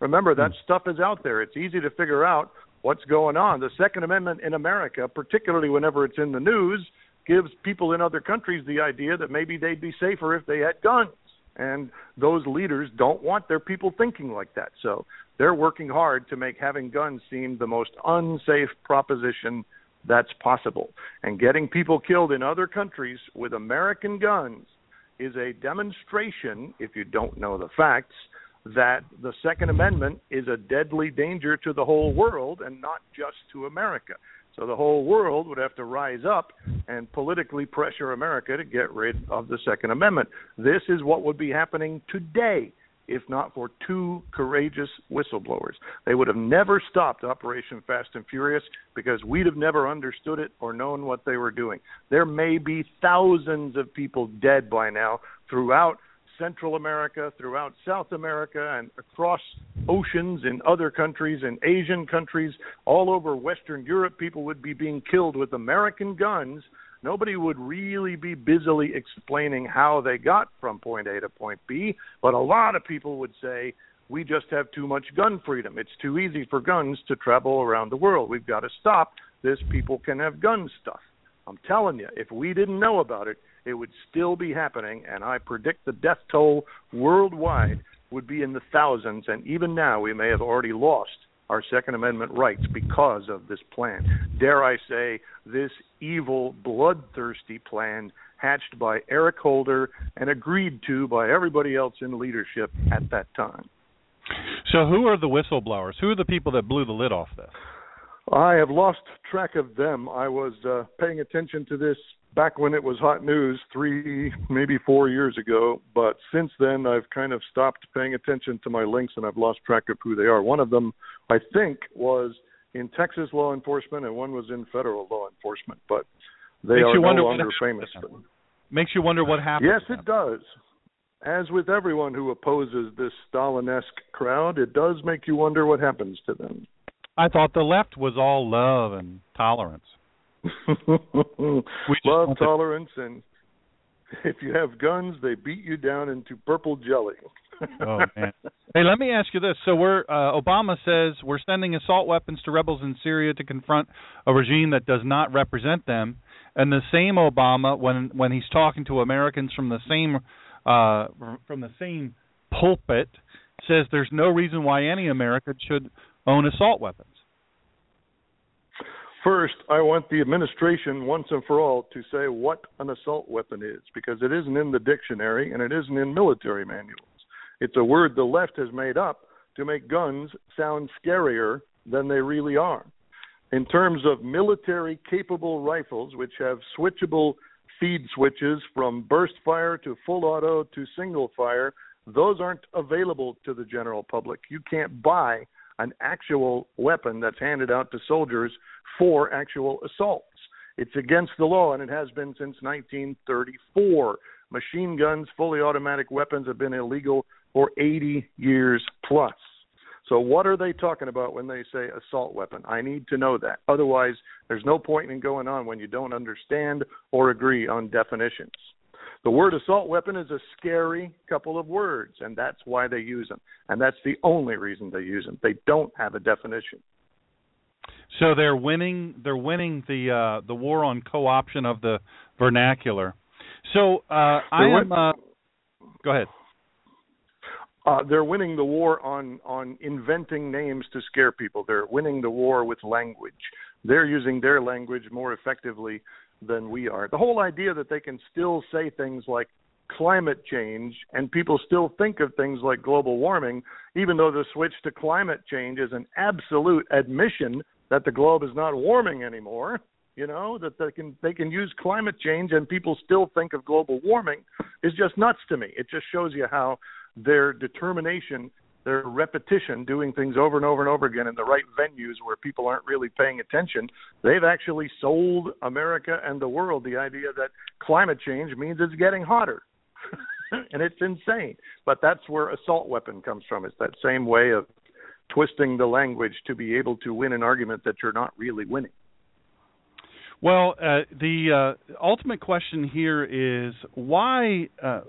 Remember, that mm. stuff is out there. It's easy to figure out what's going on. The Second Amendment in America, particularly whenever it's in the news, gives people in other countries the idea that maybe they'd be safer if they had guns. And those leaders don't want their people thinking like that. So they're working hard to make having guns seem the most unsafe proposition that's possible. And getting people killed in other countries with American guns is a demonstration, if you don't know the facts, that the Second Amendment is a deadly danger to the whole world and not just to America. So the whole world would have to rise up and politically pressure America to get rid of the Second Amendment. This is what would be happening today if not for two courageous whistleblowers. They would have never stopped Operation Fast and Furious because we'd have never understood it or known what they were doing. There may be thousands of people dead by now throughout Central America, throughout South America, and across oceans in other countries, in Asian countries, all over Western Europe, people would be being killed with American guns. Nobody would really be busily explaining how they got from point A to point B, but a lot of people would say, we just have too much gun freedom. It's too easy for guns to travel around the world. We've got to stop this people can have gun stuff. I'm telling you, if we didn't know about it, it would still be happening, and I predict the death toll worldwide would be in the thousands, and even now we may have already lost our Second Amendment rights because of this plan. Dare I say, this evil, bloodthirsty plan hatched by Eric Holder and agreed to by everybody else in leadership at that time. So, who are the whistleblowers? Who are the people that blew the lid off this? I have lost track of them. I was uh, paying attention to this back when it was hot news three, maybe four years ago. But since then, I've kind of stopped paying attention to my links and I've lost track of who they are. One of them, I think, was in Texas law enforcement and one was in federal law enforcement. But they Makes are no longer famous. Makes you wonder what happened. Yes, it does. As with everyone who opposes this Stalin-esque crowd, it does make you wonder what happens to them. I thought the left was all love and tolerance. Love, tolerance, and if you have guns, they beat you down into purple jelly. oh man! Hey, let me ask you this. So we're uh, Obama says we're sending assault weapons to rebels in Syria to confront a regime that does not represent them, and the same Obama, when when he's talking to Americans from the same uh, from the same pulpit, says there's no reason why any American should own assault weapons. First, I want the administration once and for all to say what an assault weapon is, because it isn't in the dictionary and it isn't in military manuals. It's a word the left has made up to make guns sound scarier than they really are. In terms of military capable rifles, which have switchable feed switches from burst fire to full auto to single fire, those aren't available to the general public. You can't buy an actual weapon that's handed out to soldiers for actual assaults. It's against the law, and it has been since 1934. Machine guns, fully automatic weapons have been illegal for 80 years plus. So, what are they talking about when they say assault weapon? I need to know that. Otherwise, there's no point in going on when you don't understand or agree on definitions. The word assault weapon is a scary couple of words, and that's why they use them. And that's the only reason they use them. They don't have a definition. So they're winning. They're winning the uh, the war on co-option of the vernacular. So uh, I am. Uh, go ahead. Uh, they're winning the war on on inventing names to scare people. They're winning the war with language. They're using their language more effectively than we are. The whole idea that they can still say things like climate change and people still think of things like global warming, even though the switch to climate change is an absolute admission that the globe is not warming anymore. you know, that they can they can use climate change and people still think of global warming is just nuts to me. It just shows you how their determination, their repetition, doing things over and over and over again in the right venues where people aren't really paying attention, they've actually sold America and the world the idea that climate change means it's getting hotter. and it's insane. But that's where assault weapon comes from. It's that same way of twisting the language to be able to win an argument that you're not really winning. Well, uh, the uh, ultimate question here is why uh,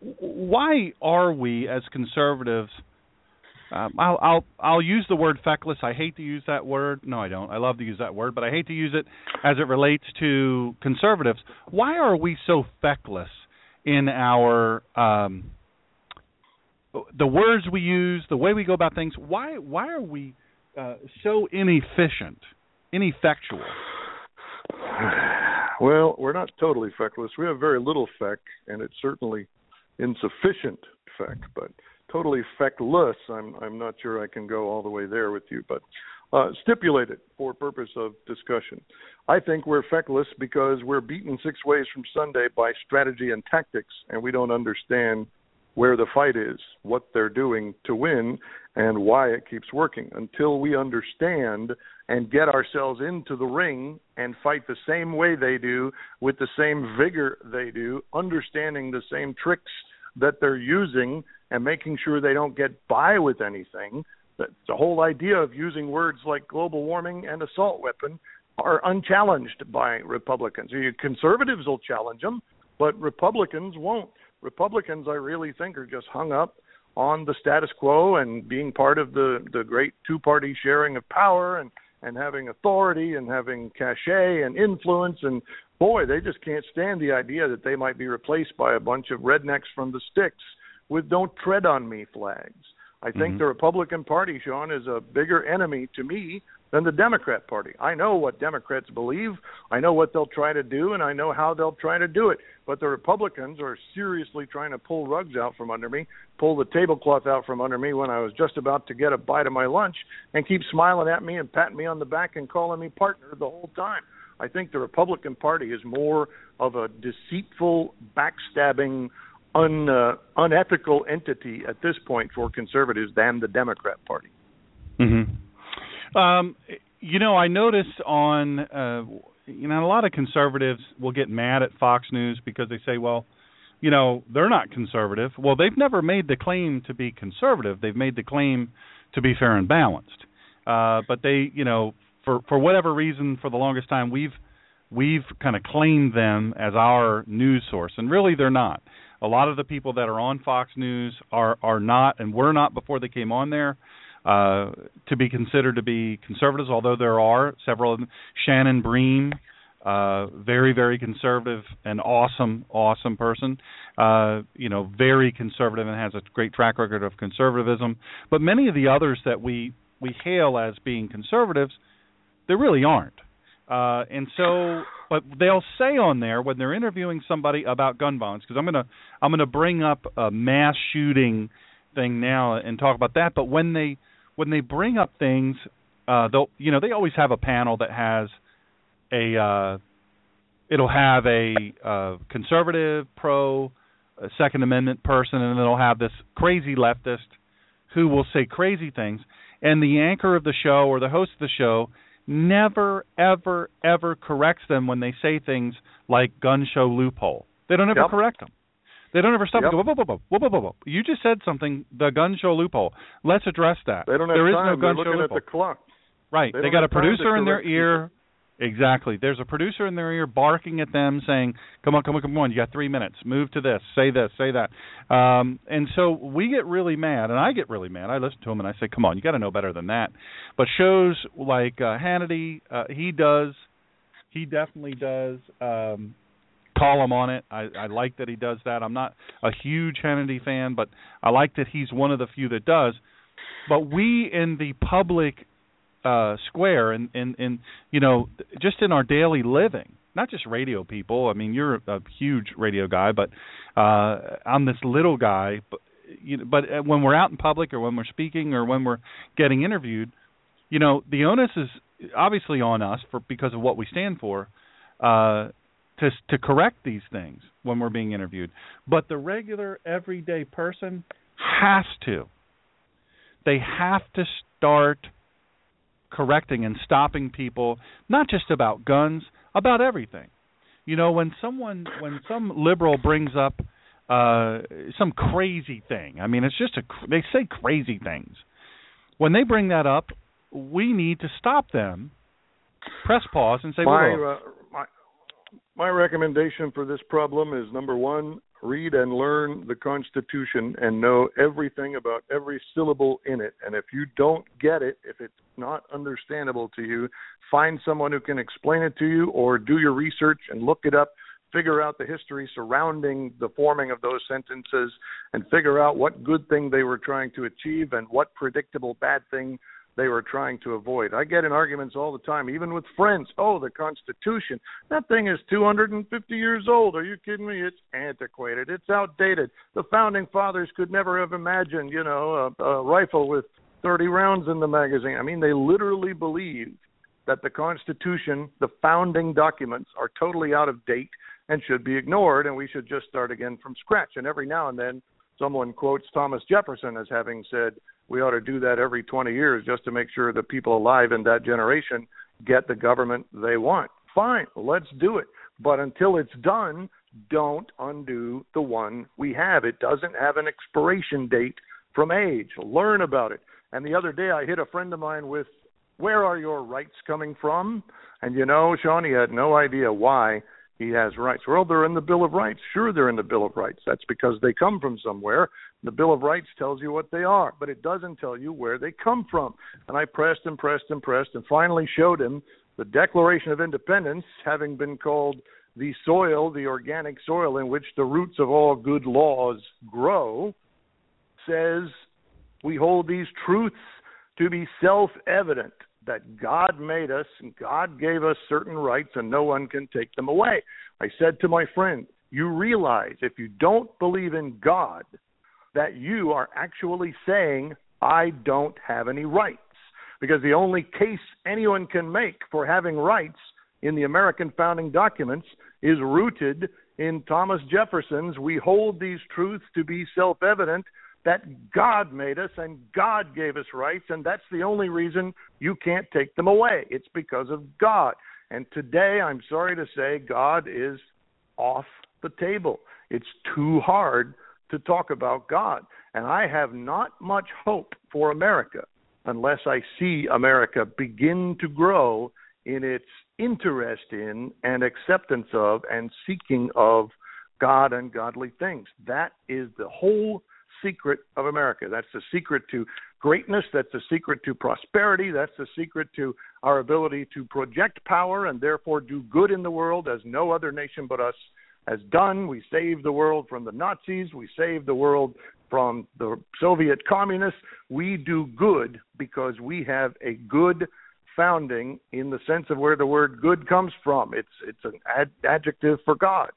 why are we as conservatives? Um, I'll, I'll I'll use the word feckless. I hate to use that word. No, I don't. I love to use that word, but I hate to use it as it relates to conservatives. Why are we so feckless in our um, the words we use, the way we go about things? Why why are we uh, so inefficient, ineffectual? Well, we're not totally feckless. We have very little feck, and it's certainly insufficient feck. But totally feckless, I'm I'm not sure I can go all the way there with you. But uh, stipulated for purpose of discussion. I think we're feckless because we're beaten six ways from Sunday by strategy and tactics, and we don't understand where the fight is, what they're doing to win, and why it keeps working. Until we understand and get ourselves into the ring and fight the same way they do, with the same vigor they do, understanding the same tricks that they're using, and making sure they don't get by with anything. The whole idea of using words like global warming and assault weapon are unchallenged by Republicans. Conservatives will challenge them, but Republicans won't. Republicans, I really think, are just hung up on the status quo and being part of the the great two party sharing of power and and having authority and having cachet and influence and boy they just can't stand the idea that they might be replaced by a bunch of rednecks from the sticks with don't tread on me flags i think mm-hmm. the republican party sean is a bigger enemy to me than the Democrat Party. I know what Democrats believe, I know what they'll try to do, and I know how they'll try to do it. But the Republicans are seriously trying to pull rugs out from under me, pull the tablecloth out from under me when I was just about to get a bite of my lunch, and keep smiling at me and patting me on the back and calling me partner the whole time. I think the Republican Party is more of a deceitful, backstabbing, un, uh, unethical entity at this point for conservatives than the Democrat Party. Mm-hmm. Um, you know, I noticed on uh, you know a lot of conservatives will get mad at Fox News because they say, well, you know, they're not conservative. Well, they've never made the claim to be conservative. They've made the claim to be fair and balanced. Uh, but they, you know, for for whatever reason, for the longest time, we've we've kind of claimed them as our news source, and really they're not. A lot of the people that are on Fox News are are not, and were not before they came on there uh, to be considered to be conservatives, although there are several of them. Shannon Bream, uh, very, very conservative, and awesome, awesome person. Uh, you know, very conservative and has a great track record of conservatism. But many of the others that we we hail as being conservatives, they really aren't. Uh, and so, but they'll say on there when they're interviewing somebody about gun violence, because I'm gonna I'm gonna bring up a mass shooting thing now and talk about that. But when they when they bring up things, uh, they'll you know they always have a panel that has a uh, it'll have a uh, conservative, pro, uh, Second Amendment person, and then it'll have this crazy leftist who will say crazy things. And the anchor of the show or the host of the show never, ever, ever corrects them when they say things like gun show loophole. They don't ever yep. correct them. They don't ever stop yep. and go, whoa, whoa, whoa, whoa, whoa, whoa. You just said something, the gun show loophole. Let's address that. They don't have there time. is no gun They're show looking loophole. at the clock. Right. They, they got a producer in their people. ear. Exactly. There's a producer in their ear barking at them, saying, "Come on, come on, come on! You got three minutes. Move to this. Say this. Say that." Um, and so we get really mad, and I get really mad. I listen to them and I say, "Come on, you got to know better than that." But shows like uh, Hannity, uh, he does. He definitely does. Um, column on it. I, I like that he does that. I'm not a huge Hannity fan, but I like that he's one of the few that does. But we in the public uh square and and and you know just in our daily living not just radio people i mean you're a huge radio guy but uh i'm this little guy but you know but uh, when we're out in public or when we're speaking or when we're getting interviewed you know the onus is obviously on us for because of what we stand for uh, to to correct these things when we're being interviewed. But the regular everyday person has to. They have to start correcting and stopping people not just about guns, about everything. You know, when someone when some liberal brings up uh some crazy thing. I mean, it's just a they say crazy things. When they bring that up, we need to stop them. Press pause and say, my, uh, my recommendation for this problem is number one: read and learn the Constitution and know everything about every syllable in it. And if you don't get it, if it's not understandable to you, find someone who can explain it to you, or do your research and look it up figure out the history surrounding the forming of those sentences and figure out what good thing they were trying to achieve and what predictable bad thing they were trying to avoid. I get in arguments all the time, even with friends. Oh, the Constitution. That thing is 250 years old. Are you kidding me? It's antiquated. It's outdated. The founding fathers could never have imagined, you know, a, a rifle with 30 rounds in the magazine. I mean, they literally believe that the Constitution, the founding documents, are totally out of date and should be ignored, and we should just start again from scratch. And every now and then, someone quotes Thomas Jefferson as having said, we ought to do that every 20 years just to make sure the people alive in that generation get the government they want. Fine, let's do it. But until it's done, don't undo the one we have. It doesn't have an expiration date from age. Learn about it. And the other day, I hit a friend of mine with, Where are your rights coming from? And you know, Sean, he had no idea why he has rights. Well, they're in the Bill of Rights. Sure, they're in the Bill of Rights. That's because they come from somewhere. The Bill of Rights tells you what they are, but it doesn't tell you where they come from. And I pressed and pressed and pressed and finally showed him the Declaration of Independence, having been called the soil, the organic soil in which the roots of all good laws grow, says we hold these truths to be self evident that God made us and God gave us certain rights and no one can take them away. I said to my friend, you realize if you don't believe in God, that you are actually saying, I don't have any rights. Because the only case anyone can make for having rights in the American founding documents is rooted in Thomas Jefferson's We hold these truths to be self evident that God made us and God gave us rights, and that's the only reason you can't take them away. It's because of God. And today, I'm sorry to say, God is off the table. It's too hard to talk about God. And I have not much hope for America unless I see America begin to grow in its interest in and acceptance of and seeking of God and godly things. That is the whole secret of America. That's the secret to greatness. That's the secret to prosperity. That's the secret to our ability to project power and therefore do good in the world as no other nation but us has done. We saved the world from the Nazis. We saved the world from the Soviet communists. We do good because we have a good founding in the sense of where the word good comes from. It's it's an ad- adjective for God.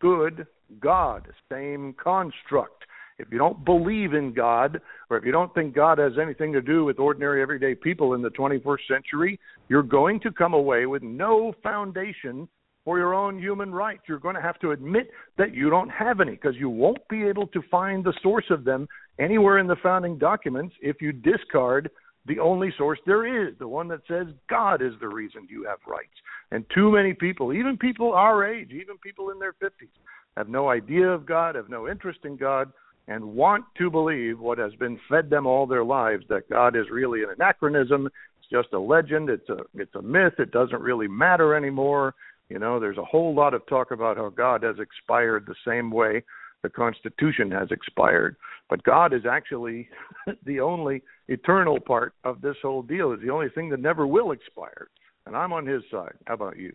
Good God, same construct. If you don't believe in God, or if you don't think God has anything to do with ordinary everyday people in the 21st century, you're going to come away with no foundation for your own human rights. You're going to have to admit that you don't have any because you won't be able to find the source of them anywhere in the founding documents if you discard the only source there is, the one that says God is the reason you have rights. And too many people, even people our age, even people in their 50s, have no idea of God, have no interest in God, and want to believe what has been fed them all their lives that God is really an anachronism. It's just a legend. It's a it's a myth. It doesn't really matter anymore. You know, there's a whole lot of talk about how God has expired the same way the Constitution has expired. But God is actually the only eternal part of this whole deal. Is the only thing that never will expire. And I'm on His side. How about you?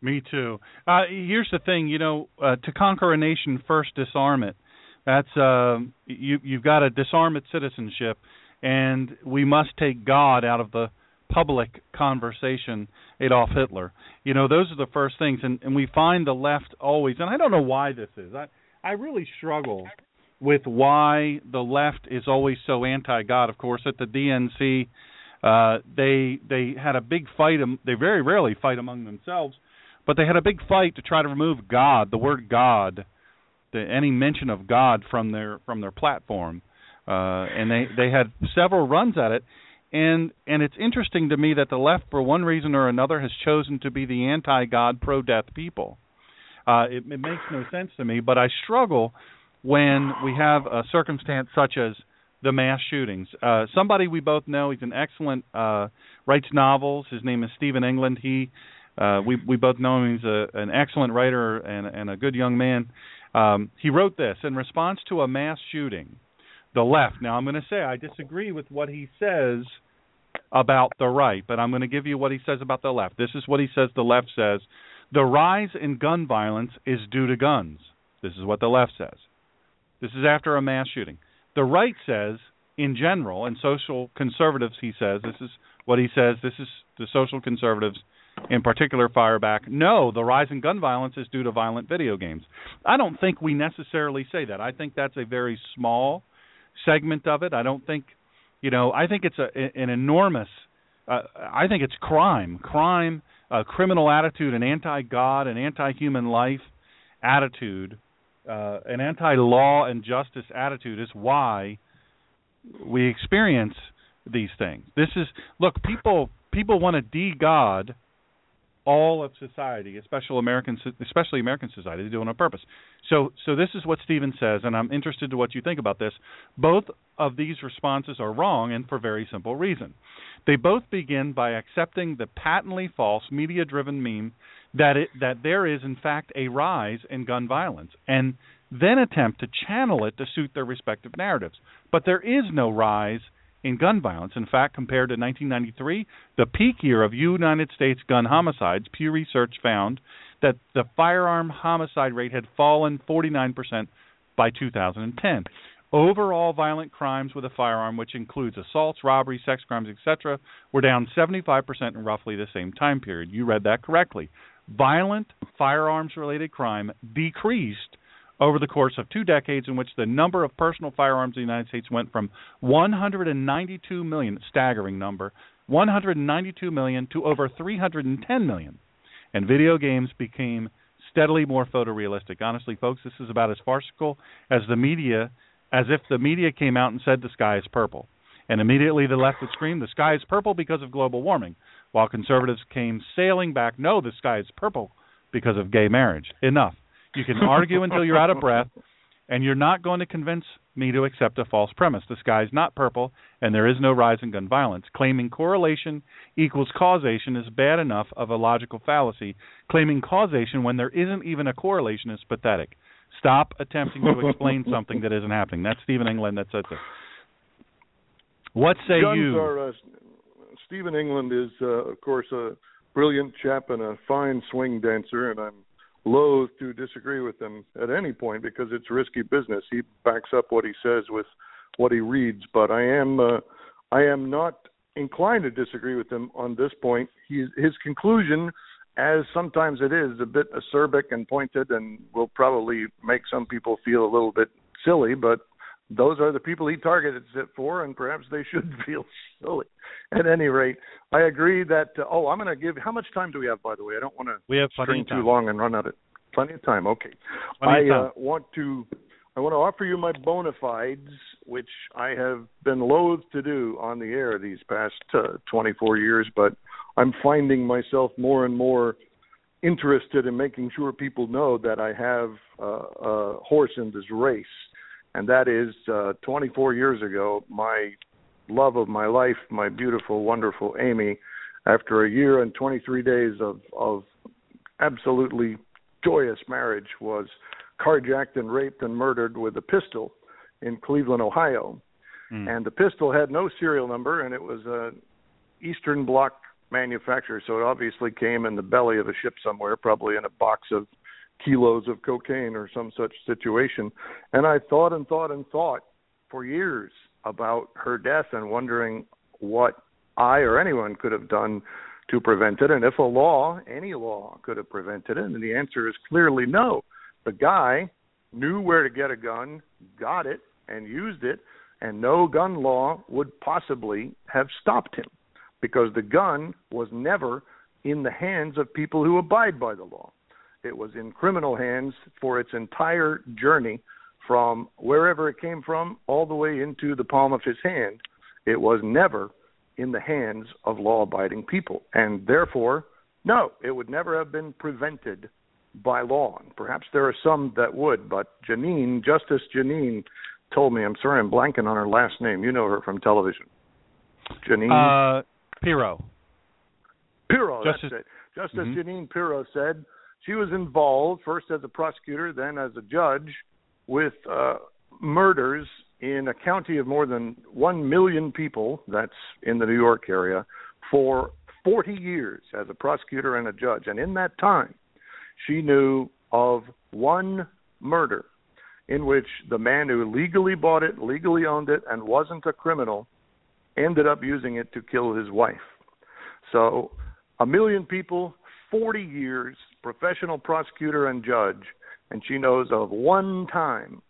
Me too. Uh, here's the thing, you know, uh, to conquer a nation, first disarm it. That's uh, you. You've got to disarm its citizenship, and we must take God out of the public conversation. Adolf Hitler. You know, those are the first things, and, and we find the left always. And I don't know why this is. I I really struggle with why the left is always so anti-God. Of course, at the DNC Uh, they they had a big fight. They very rarely fight among themselves, but they had a big fight to try to remove God, the word God, the, any mention of God from their from their platform. Uh, and they they had several runs at it, and and it's interesting to me that the left, for one reason or another, has chosen to be the anti-God, pro-death people. Uh, it, it makes no sense to me, but I struggle when we have a circumstance such as the mass shootings. Uh, somebody we both know, he's an excellent uh, writes novels. His name is Stephen England. He uh, we we both know him. He's a, an excellent writer and, and a good young man. Um, he wrote this in response to a mass shooting. The left. Now I'm going to say I disagree with what he says about the right, but I'm going to give you what he says about the left. This is what he says. The left says the rise in gun violence is due to guns. This is what the left says. This is after a mass shooting. The right says, in general, and social conservatives, he says, this is what he says, this is the social conservatives in particular fire back, no, the rise in gun violence is due to violent video games. I don't think we necessarily say that. I think that's a very small segment of it. I don't think, you know, I think it's a, an enormous, uh, I think it's crime. Crime, a uh, criminal attitude, an anti God, an anti human life attitude uh, an anti-law and justice attitude is why we experience these things. This is look, people people want to de-God all of society, especially American, especially American society. They do it on purpose. So, so this is what Stephen says, and I'm interested to what you think about this. Both of these responses are wrong, and for very simple reason. They both begin by accepting the patently false, media-driven meme that it, that there is in fact a rise in gun violence and then attempt to channel it to suit their respective narratives. But there is no rise in gun violence. In fact, compared to 1993, the peak year of United States gun homicides, Pew Research found that the firearm homicide rate had fallen 49% by 2010. Overall violent crimes with a firearm, which includes assaults, robberies, sex crimes, etc., were down 75% in roughly the same time period. You read that correctly violent firearms related crime decreased over the course of two decades in which the number of personal firearms in the United States went from 192 million, staggering number, 192 million to over 310 million. And video games became steadily more photorealistic. Honestly, folks, this is about as farcical as the media, as if the media came out and said the sky is purple. And immediately the left would scream, the sky is purple because of global warming while conservatives came sailing back, no, the sky is purple because of gay marriage. Enough. You can argue until you're out of breath, and you're not going to convince me to accept a false premise. The sky is not purple, and there is no rise in gun violence. Claiming correlation equals causation is bad enough of a logical fallacy. Claiming causation when there isn't even a correlation is pathetic. Stop attempting to explain something that isn't happening. That's Stephen England that says it. What say Guns you? Are, uh, Stephen England is, uh, of course, a brilliant chap and a fine swing dancer, and I'm loath to disagree with him at any point because it's risky business. He backs up what he says with what he reads, but I am uh, I am not inclined to disagree with him on this point. He, his conclusion, as sometimes it is, a bit acerbic and pointed, and will probably make some people feel a little bit silly, but those are the people he targeted it for, and perhaps they should feel silly. At any rate, I agree that. Uh, oh, I'm going to give. How much time do we have, by the way? I don't want to. We have string too long and run out of plenty of time. Okay. Plenty I uh, want to. I want to offer you my bona fides, which I have been loath to do on the air these past uh, 24 years, but I'm finding myself more and more interested in making sure people know that I have uh, a horse in this race and that is uh, 24 years ago, my love of my life, my beautiful, wonderful Amy, after a year and 23 days of of absolutely joyous marriage, was carjacked and raped and murdered with a pistol in Cleveland, Ohio. Mm. And the pistol had no serial number, and it was a Eastern Bloc manufacturer, so it obviously came in the belly of a ship somewhere, probably in a box of kilos of cocaine or some such situation. And I thought and thought and thought for years about her death and wondering what I or anyone could have done to prevent it, and if a law, any law, could have prevented it. And the answer is clearly no. The guy knew where to get a gun, got it, and used it, and no gun law would possibly have stopped him. because the gun was never in the hands of people who abide by the law. It was in criminal hands for its entire journey from wherever it came from all the way into the palm of his hand. It was never in the hands of law abiding people. And therefore, no, it would never have been prevented by law. And perhaps there are some that would, but Jeanine, Justice Jeanine, told me, I'm sorry, I'm blanking on her last name. You know her from television. Jeanine? Uh, Pirro. Pirro, Justice, that's it. Justice Mhm. Jeanine Pirro said she was involved first as a prosecutor, then as a judge, with uh, murders in a county of more than one million people. That's in the New York area for 40 years as a prosecutor and a judge, and in that time, she knew of one murder in which the man who legally bought it, legally owned it, and wasn't a criminal ended up using it to kill his wife. So, a million people, 40 years, professional prosecutor and judge, and she knows of one time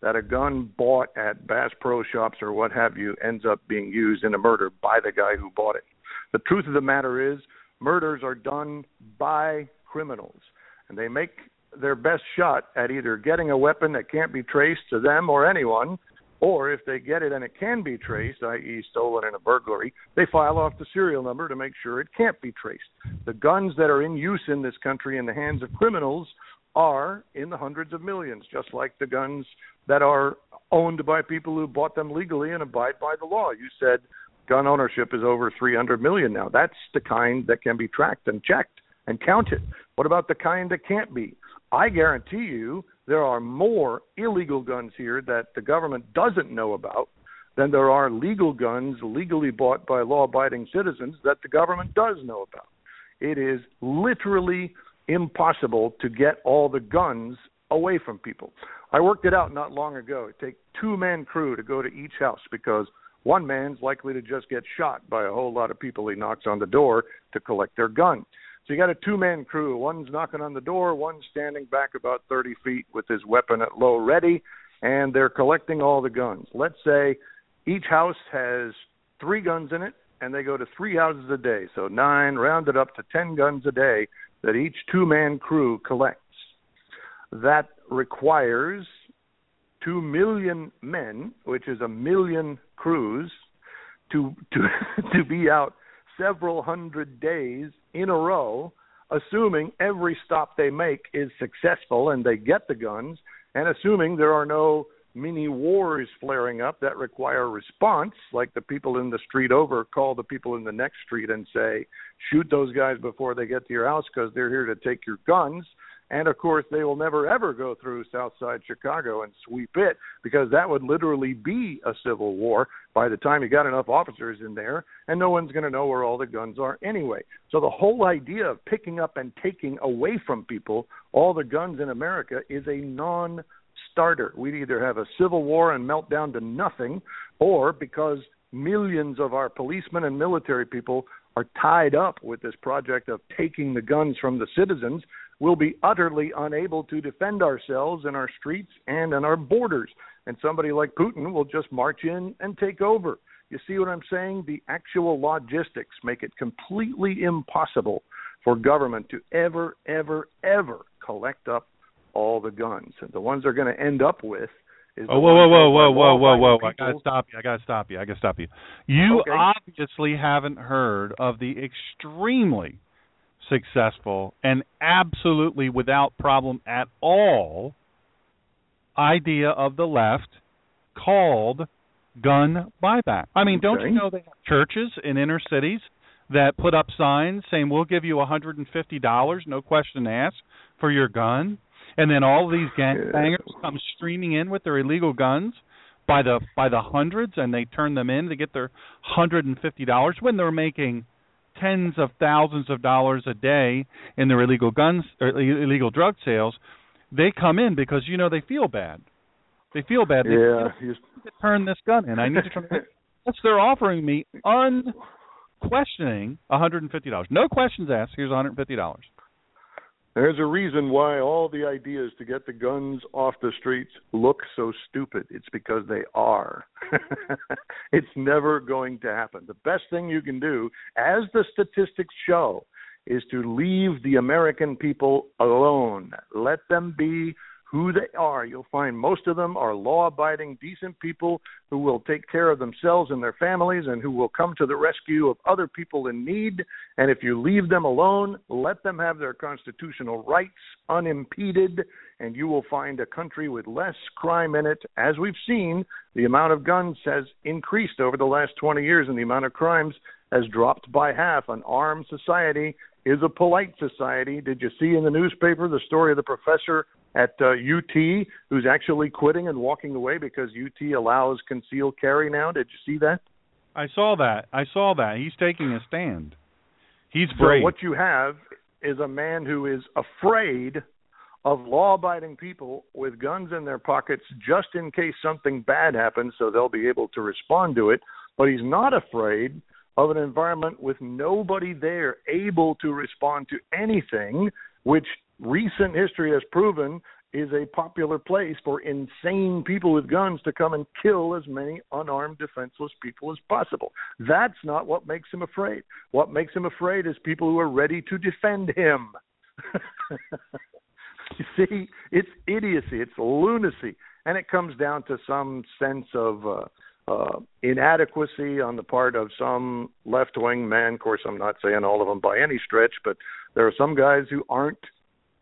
that a gun bought at Bass Pro Shops or what have you ends up being used in a murder by the guy who bought it. The truth of the matter is, murders are done by criminals, and they make their best shot at either getting a weapon that can't be traced to them or anyone, or if they get it and it can be traced, i.e., stolen in a burglary, they file off the serial number to make sure it can't be traced. The guns that are in use in this country in the hands of criminals are in the hundreds of millions, just like the guns that are owned by people who bought them legally and abide by the law. You said gun ownership is over 300 million now. That's the kind that can be tracked and checked and counted. What about the kind that can't be? I guarantee you there are more illegal guns here that the government doesn't know about than there are legal guns legally bought by law abiding citizens that the government does know about. It is literally impossible to get all the guns away from people. I worked it out not long ago. It takes two man crew to go to each house because one man's likely to just get shot by a whole lot of people he knocks on the door to collect their gun. So you got a two man crew. One's knocking on the door, one's standing back about 30 feet with his weapon at low ready, and they're collecting all the guns. Let's say each house has three guns in it, and they go to three houses a day. So nine, rounded up to 10 guns a day that each two man crew collects. That requires two million men, which is a million crews, to to to be out several hundred days in a row, assuming every stop they make is successful and they get the guns, and assuming there are no mini wars flaring up that require response, like the people in the street over call the people in the next street and say, shoot those guys before they get to your house because they're here to take your guns. And of course, they will never ever go through Southside Chicago and sweep it because that would literally be a civil war by the time you got enough officers in there, and no one's going to know where all the guns are anyway. So the whole idea of picking up and taking away from people all the guns in America is a non starter. We'd either have a civil war and melt down to nothing, or because millions of our policemen and military people are tied up with this project of taking the guns from the citizens, we'll be utterly unable to defend ourselves in our streets and in our borders. And somebody like Putin will just march in and take over. You see what I'm saying? The actual logistics make it completely impossible for government to ever, ever, ever collect up all the guns. And the ones they're going to end up with is Oh, whoa, whoa, whoa, whoa, whoa, whoa, whoa! I gotta stop you. I gotta stop you. I gotta stop you. You Okay. obviously haven't heard of the extremely successful and absolutely without problem at all idea of the left called gun buyback. I mean, don't you know they have churches in inner cities that put up signs saying we'll give you $150, no question asked, for your gun? And then all these gangbangers come streaming in with their illegal guns by the by the hundreds and they turn them in to get their $150 when they're making tens of thousands of dollars a day in their illegal guns er, or illegal drug sales. They come in because you know they feel bad. They feel bad. They Yeah, feel, you- to turn this gun in. I need to turn. Yes, they're offering me unquestioning $150. No questions asked. Here's $150. There's a reason why all the ideas to get the guns off the streets look so stupid. It's because they are. it's never going to happen. The best thing you can do, as the statistics show, is to leave the American people alone. Let them be who they are. You'll find most of them are law abiding, decent people who will take care of themselves and their families and who will come to the rescue of other people in need. And if you leave them alone, let them have their constitutional rights unimpeded, and you will find a country with less crime in it. As we've seen, the amount of guns has increased over the last 20 years, and the amount of crimes has dropped by half. An armed society is a polite society. Did you see in the newspaper the story of the professor at uh, UT who's actually quitting and walking away because UT allows concealed carry now. Did you see that? I saw that. I saw that. He's taking a stand. He's brave. So what you have is a man who is afraid of law-abiding people with guns in their pockets just in case something bad happens so they'll be able to respond to it, but he's not afraid of an environment with nobody there able to respond to anything which recent history has proven is a popular place for insane people with guns to come and kill as many unarmed, defenseless people as possible. That's not what makes him afraid. What makes him afraid is people who are ready to defend him. you see, it's idiocy, it's lunacy, and it comes down to some sense of uh, uh, inadequacy on the part of some left wing men. Of course, I'm not saying all of them by any stretch, but there are some guys who aren't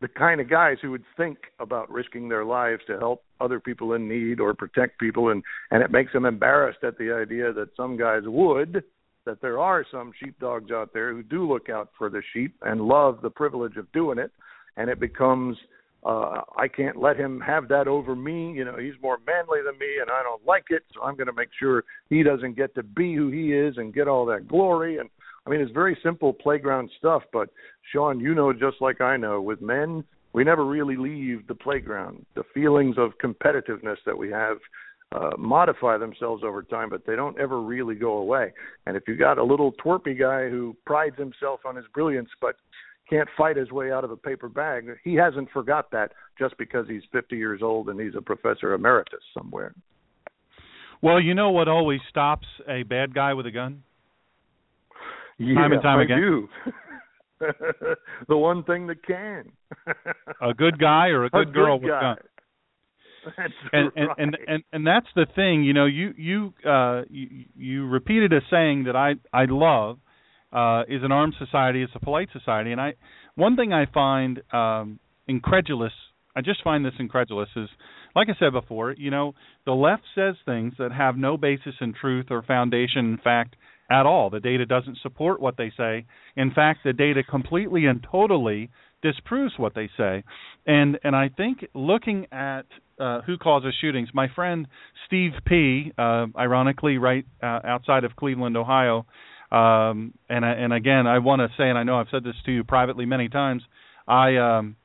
the kind of guys who would think about risking their lives to help other people in need or protect people and and it makes them embarrassed at the idea that some guys would that there are some sheepdogs out there who do look out for the sheep and love the privilege of doing it and it becomes uh I can't let him have that over me you know he's more manly than me and I don't like it so I'm going to make sure he doesn't get to be who he is and get all that glory and I mean, it's very simple playground stuff, but Sean, you know just like I know, with men, we never really leave the playground. The feelings of competitiveness that we have uh, modify themselves over time, but they don't ever really go away. And if you got a little twerpy guy who prides himself on his brilliance, but can't fight his way out of a paper bag, he hasn't forgot that just because he's 50 years old and he's a professor emeritus somewhere. Well, you know what always stops a bad guy with a gun? Yeah, time and time I again. do. the one thing that can. a good guy or a good, a girl good with guy. gun. That's And, and right. and and and that's the thing, you know. You you uh you, you repeated a saying that I I love uh is an armed society is a polite society, and I one thing I find um incredulous. I just find this incredulous is like I said before, you know, the left says things that have no basis in truth or foundation in fact at all. The data doesn't support what they say. In fact, the data completely and totally disproves what they say. And and I think looking at uh, who causes shootings, my friend Steve P, uh, ironically, right uh, outside of Cleveland, Ohio, um, and I, and again, I want to say, and I know I've said this to you privately many times, I um,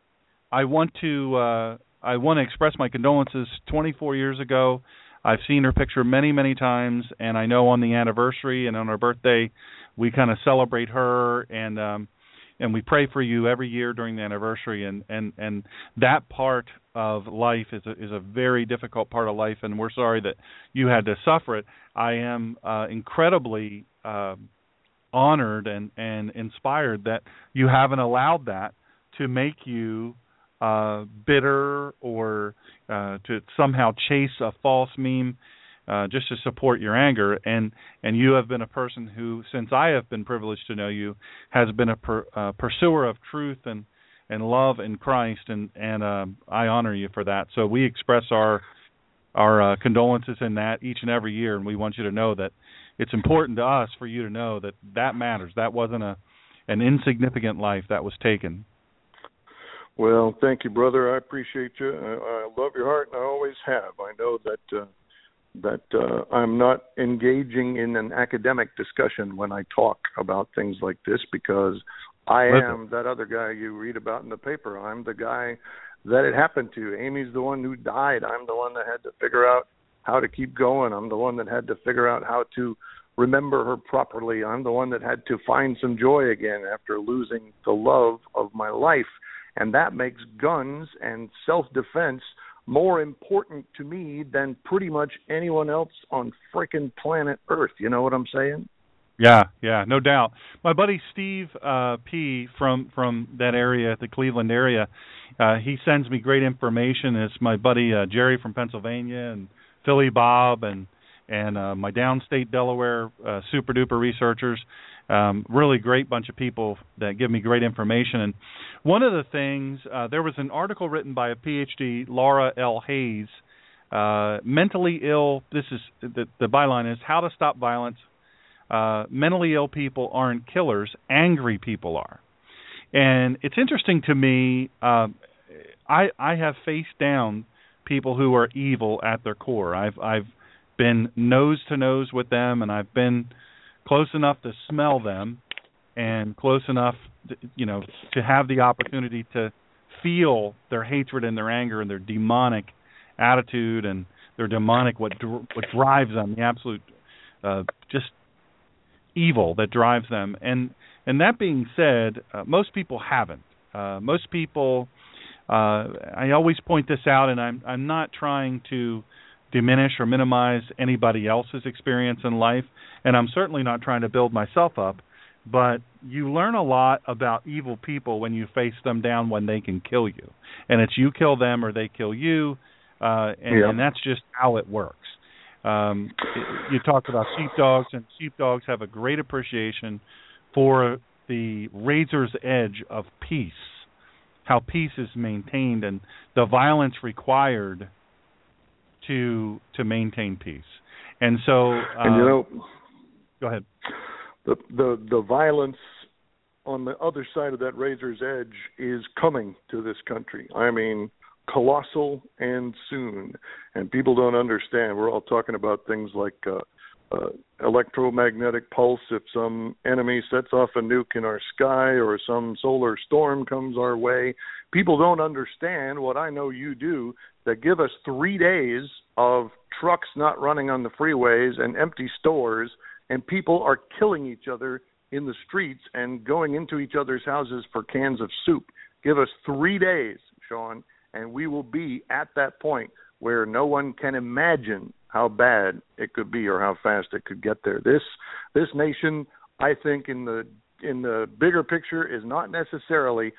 I want to uh, I want to express my condolences. 24 years ago, I've seen her picture many, many times, and I know on the anniversary and on her birthday, we kind of celebrate her and um and we pray for you every year during the anniversary and and and that part of life is a is a very difficult part of life and we're sorry that you had to suffer it. I am uh incredibly uh, honored and and inspired that you haven't allowed that to make you uh bitter or uh to somehow chase a false meme uh just to support your anger. And and you have been a person who since I have been privileged to know you has been a per, uh, pursuer of truth and and love in Christ. And and uh, I honor you for that. So we express our our uh, condolences in that each and every year. And we want you to know that it's important to us for you to know that that matters. That wasn't a an insignificant life that was taken Well, thank you, brother. I appreciate you. I, I love your heart, and I always have. I know that uh, that uh, I'm not engaging in an academic discussion when I talk about things like this because I am that other guy you read about in the paper. I'm the guy that it happened to. Amy's the one who died. I'm the one that had to figure out how to keep going. I'm the one that had to figure out how to remember her properly. I'm the one that had to find some joy again after losing the love of my life and that makes guns and self-defense more important to me than pretty much anyone else on frickin' planet Earth. You know what I'm saying? Yeah, yeah, no doubt. My buddy Steve uh, P from from that area, the Cleveland area, uh, he sends me great information. It's my buddy uh, Jerry from Pennsylvania and Philly Bob and and uh, my downstate Delaware uh, super duper researchers. Um, really great bunch of people that give me great information. And one of the things, uh, there was an article written by a PhD, Laura L. Hayes, uh, mentally ill. This is the, the byline is how to stop violence. Uh, mentally ill people aren't killers; angry people are. And it's interesting to me. Uh, I I have faced down people who are evil at their core. I've I've been nose to nose with them, and I've been close enough to smell them and close enough to, you know to have the opportunity to feel their hatred and their anger and their demonic attitude and their demonic what what drives them the absolute uh, just evil that drives them. And and that being said uh, most people haven't. Uh, most people uh, I always point this out and I'm I'm not trying to diminish or minimize anybody else's experience in life, and I'm certainly not trying to build myself up. But you learn a lot about evil people when you face them down when they can kill you, and it's you kill them or they kill you, uh, and, yeah. and that's just how it works. Um, you talked about sheepdogs, and sheepdogs have a great appreciation for the razor's edge of peace, how peace is maintained, and the violence required to to maintain peace. And so, uh, and you know, go ahead. The the the violence on the other side of that razor's edge is coming to this country. I mean, colossal and soon. And people don't understand. We're all talking about things like uh, uh, electromagnetic pulse if some enemy sets off a nuke in our sky or some solar storm comes our way. People don't understand what I know you do that give us three days of trucks not running on the freeways and empty stores, and people are killing each other in the streets and going into each other's houses for cans of soup. Give us three days, Sean, and we will be at that point where no one can imagine how bad it could be or how fast it could get there. This this nation, I think, in the in the bigger picture, is not necessarily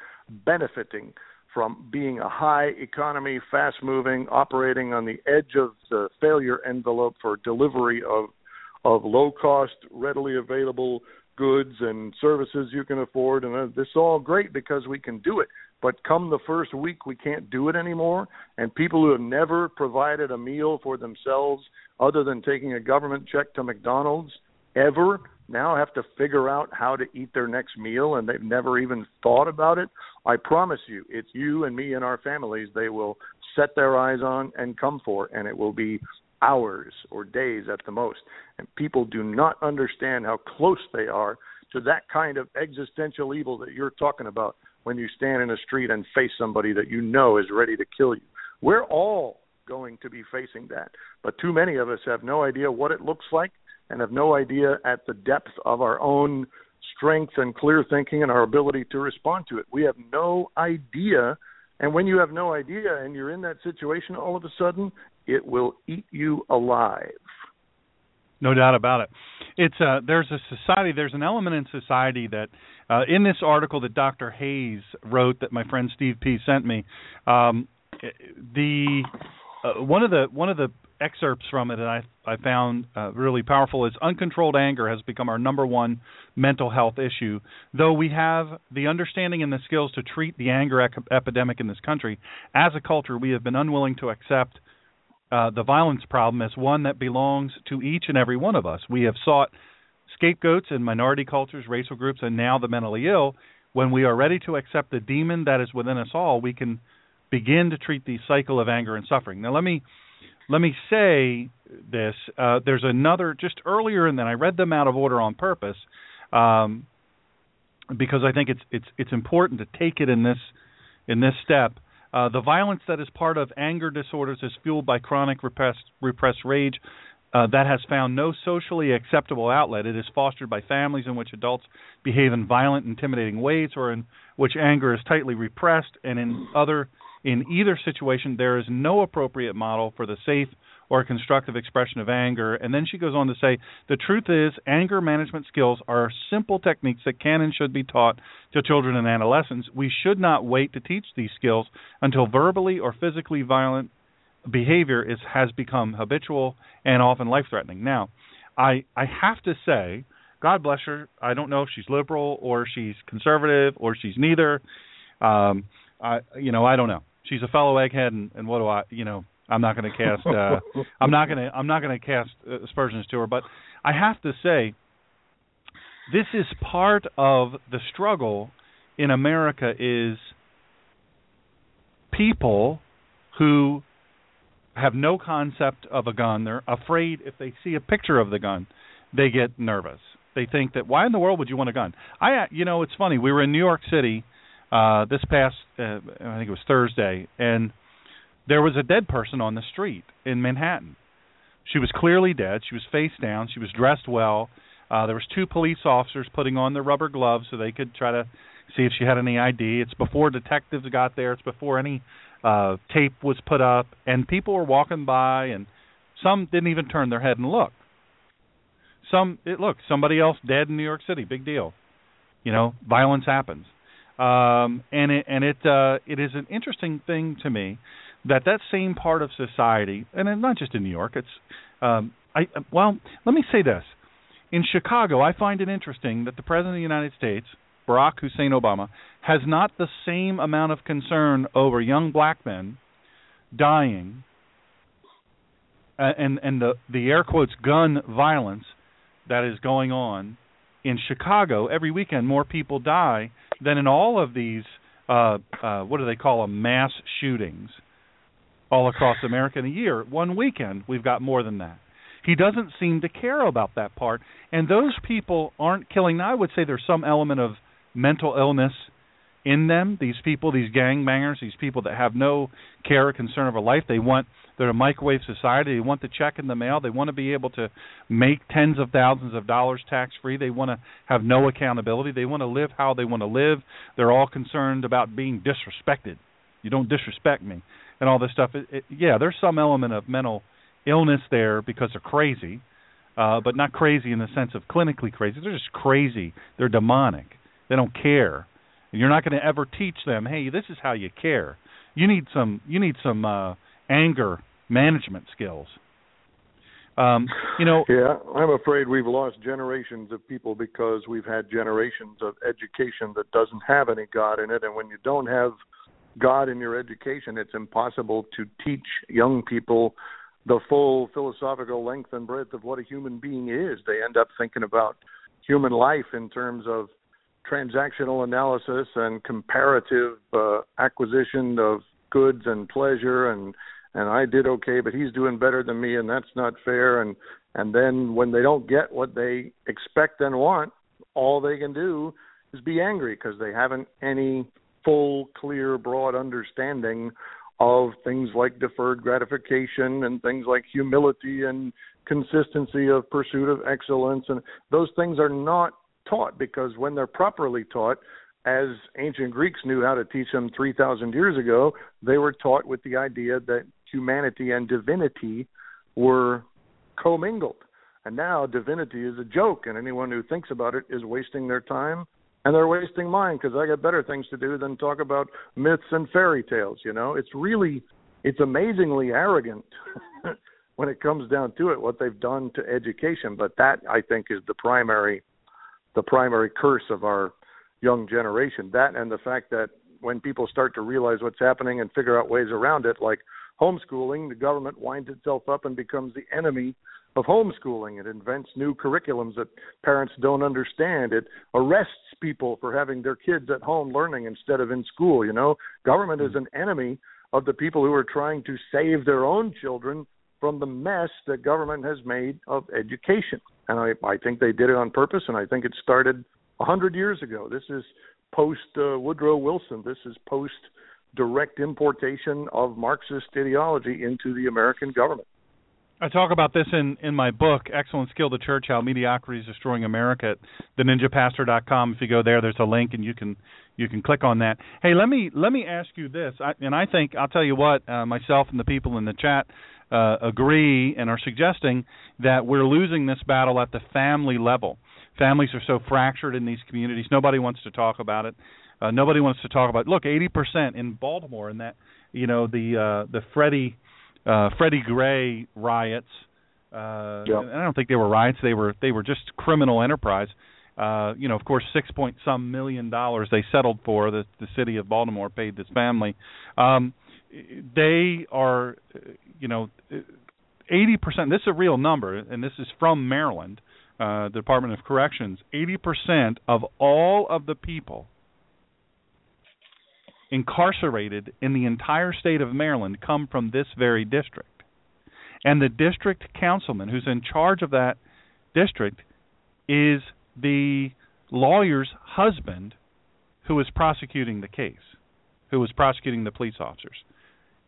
benefiting from being a high economy, fast moving, operating on the edge of the failure envelope for delivery of of low cost, readily available goods and services you can afford and uh, this is all great because we can do it but come the first week we can't do it anymore. And people who have never provided a meal for themselves other than taking a government check to McDonald's ever now have to figure out how to eat their next meal and they've never even thought about it. I promise you, it's you and me and our families they will set their eyes on and come for, and it will be hours or days at the most. And people do not understand how close they are to that kind of existential evil that you're talking about when you stand in a street and face somebody that you know is ready to kill you. We're all going to be facing that, but too many of us have no idea what it looks like and have no idea at the depth of our own strength and clear thinking and our ability to respond to it. We have no idea. And when you have no idea and you're in that situation, all of a sudden, it will eat you alive. No doubt about it. It's a, there's a society, there's an element in society that, uh, in this article that Dr. Hayes wrote that my friend Steve P sent me, um, the uh, one of the one of the excerpts from it that I I found uh, really powerful is uncontrolled anger has become our number one mental health issue. Though we have the understanding and the skills to treat the anger ec- epidemic in this country, as a culture we have been unwilling to accept uh, the violence problem as one that belongs to each and every one of us. We have sought scapegoats in minority cultures, racial groups, and now the mentally ill. When we are ready to accept the demon that is within us all, we can begin to treat the cycle of anger and suffering. Now, let me let me say this. Uh, there's another just earlier, and then I read them out of order on purpose, um, because I think it's it's it's important to take it in this in this step. Uh, the violence that is part of anger disorders is fueled by chronic repressed repressed rage. Uh, that has found no socially acceptable outlet. It is fostered by families in which adults behave in violent, intimidating ways, or in which anger is tightly repressed, and in other in either situation there is no appropriate model for the safe or constructive expression of anger. And then she goes on to say, the truth is, anger management skills are simple techniques that can and should be taught to children and adolescents. We should not wait to teach these skills until verbally or physically violent behavior is has become habitual and often life threatening. Now, I I have to say, God bless her. I don't know if she's liberal or she's conservative or she's neither. Um, I you know I don't know. She's a fellow egghead, and, and what do I you know I'm not going to cast uh, I'm not going to I'm not going to cast uh, aspersions to her, but I have to say this is part of the struggle in America is people who have no concept of a gun. They're afraid if they see a picture of the gun, they get nervous. They think that why in the world would you want a gun? I, you know, it's funny. We were in New York City uh, this past, uh, I think it was Thursday, and there was a dead person on the street in Manhattan. She was clearly dead. She was face down. She was dressed well. Uh, there was two police officers putting on their rubber gloves so they could try to see if she had any ID. It's before detectives got there. It's before any uh tape was put up and people were walking by and some didn't even turn their head and look. Some it look somebody else dead in New York City big deal. You know violence happens. Um and it and it uh it is an interesting thing to me that that same part of society and not just in New York it's um I well let me say this. In Chicago I find it interesting that the president of the United States Barack Hussein Obama, has not the same amount of concern over young black men dying uh, and and the the air quotes gun violence that is going on in Chicago. Every weekend more people die than in all of these uh uh what do they call them mass shootings all across America in a year. One weekend we've got more than that. He doesn't seem to care about that part. And those people aren't killing. Now I would say there's some element of mental illness in them. These people, these gang bangers, these people that have no care or concern a life. They want they're a microwave society. They want the check in the mail. They want to be able to make tens of thousands of dollars tax free. They want to have no accountability. They want to live how they want to live. They're all concerned about being disrespected. You don't disrespect me, and all this stuff. It, it, yeah, there's some element of mental illness there because they're crazy, uh, but not crazy in the sense of clinically crazy. They're just crazy. They're demonic they don't care. And you're not going to ever teach them, "Hey, this is how you care." You need some you need some uh anger management skills. Um, you know, yeah, I'm afraid we've lost generations of people because we've had generations of education that doesn't have any God in it, and when you don't have God in your education, it's impossible to teach young people the full philosophical length and breadth of what a human being is. They end up thinking about human life in terms of transactional analysis and comparative uh, acquisition of goods and pleasure and and I did okay but he's doing better than me and that's not fair. And and then when they don't get what they expect and want all they can do is be angry because they haven't any full clear broad understanding of things like deferred gratification and things like humility and consistency of pursuit of excellence. And those things are not taught because when they're properly taught, as ancient Greeks knew how to teach them 3,000 years ago, they were taught with the idea that humanity and divinity were commingled. And now divinity is a joke, and anyone who thinks about it is wasting their time, and they're wasting mine because I got better things to do than talk about myths and fairy tales. You know, it's really, it's amazingly arrogant when it comes down to it what they've done to education. But that I think is the primary the primary curse of our young generation. That and the fact that when people start to realize what's happening and figure out ways around it, like homeschooling, the government winds itself up and becomes the enemy of homeschooling. It invents new curriculums that parents don't understand. It arrests people for having their kids at home learning instead of in school. You know, government is mm-hmm. an enemy of the people who are trying to save their own children from the mess that government has made of education and I, I think they did it on purpose, and I think it started a hundred years ago. This is post uh, Woodrow Wilson. This is post direct importation of Marxist ideology into the American government. I talk about this in in my book, Excellence Killed the Church: How Mediocrity is Destroying America. At theninjapastor.com. If you go there, there's a link, and you can you can click on that. Hey, let me let me ask you this, I, and I think I'll tell you what, uh, myself and the people in the chat uh, agree and are suggesting that we're losing this battle at the family level. Families are so fractured in these communities. Nobody wants to talk about it. Uh, nobody wants to talk about. It. Look, 80% in Baltimore, in that you know the uh, the Freddie uh, Freddie Gray riots. Uh, yep. I don't think they were riots; they were they were just criminal enterprise. Uh, you know, of course, six point some million dollars they settled for. The the city of Baltimore paid this family. Um, they are, you know, eighty percent. This is a real number, and this is from Maryland, uh, the Department of Corrections. Eighty percent of all of the people incarcerated in the entire state of Maryland come from this very district. And the district councilman who's in charge of that district is the lawyer's husband who is prosecuting the case, who was prosecuting the police officers.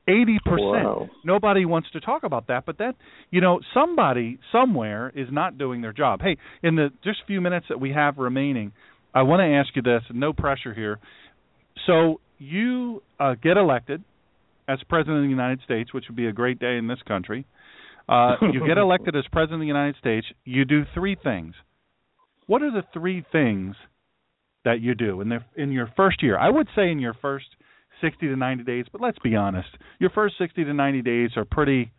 80%. Wow. Nobody wants to talk about that, but that, you know, somebody somewhere is not doing their job. Hey, in the just few minutes that we have remaining, I want to ask you this, no pressure here. So, you uh, get elected as president of the United States, which would be a great day in this country. Uh, you get elected as president of the United States. You do three things. What are the three things that you do in the in your first year? I would say in your first 60 to 90 days, but let's be honest. Your first 60 to 90 days are pretty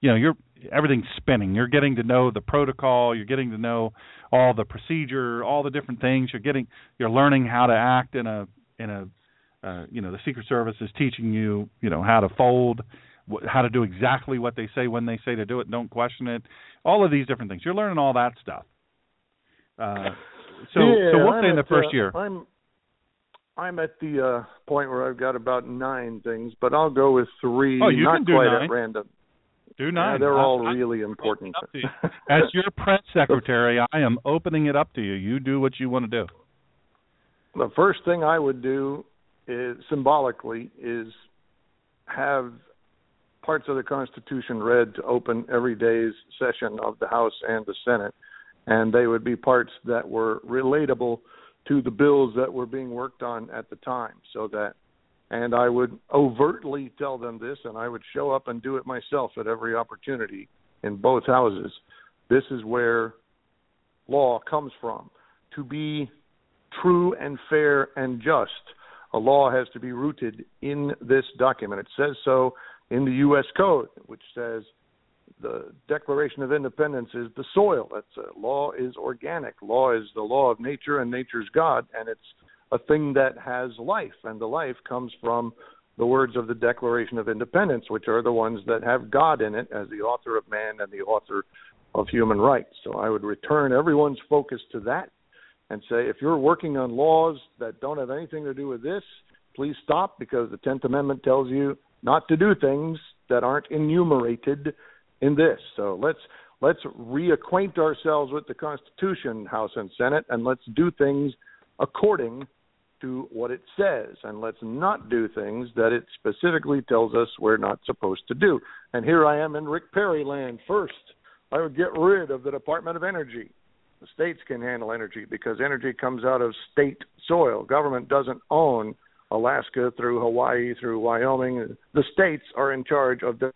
you know, you're everything's spinning. You're getting to know the protocol, you're getting to know all the procedure, all the different things. You're getting you're learning how to act in a in a uh, you know the Secret Service is teaching you you know how to fold, wh- how to do exactly what they say when they say to do it. Don't question it. All of these different things. You're learning all that stuff. Uh, so yeah, so I'm in the first uh, year. I'm I'm at the uh point where I've got about nine things, but I'll go with three. Oh, you not can do quite nine. at random. Do Yeah, nine. they're I- all I- really important. up to you. As your press secretary, I am opening it up to you. You do what you want to do. the first thing I would do is symbolically is have parts of the Constitution read to open every day's session of the House and the Senate, and they would be parts that were relatable to the bills that were being worked on at the time, so that. And I would overtly tell them this, and I would show up and do it myself at every opportunity in both houses. This is where law comes from. To be true and fair and just, a law has to be rooted in this document. It says so in the U.S. Code, which says the Declaration of Independence is the soil. That's law is organic. Law is the law of nature, and nature's God, and it's a thing that has life, and the life comes from the words of the Declaration of Independence, which are the ones that have God in it as the author of man and the author of human rights. So I would return everyone's focus to that and say, if you're working on laws that don't have anything to do with this, please stop because the Tenth Amendment tells you not to do things that aren't enumerated in this. So let's let's reacquaint ourselves with the Constitution, House and Senate, and let's do things according to what it says, and let's not do things that it specifically tells us we're not supposed to do. And here I am in Rick Perry land. First, I would get rid of the Department of Energy. The states can handle energy because energy comes out of state soil. Government doesn't own Alaska through Hawaii through Wyoming. The states are in charge of the.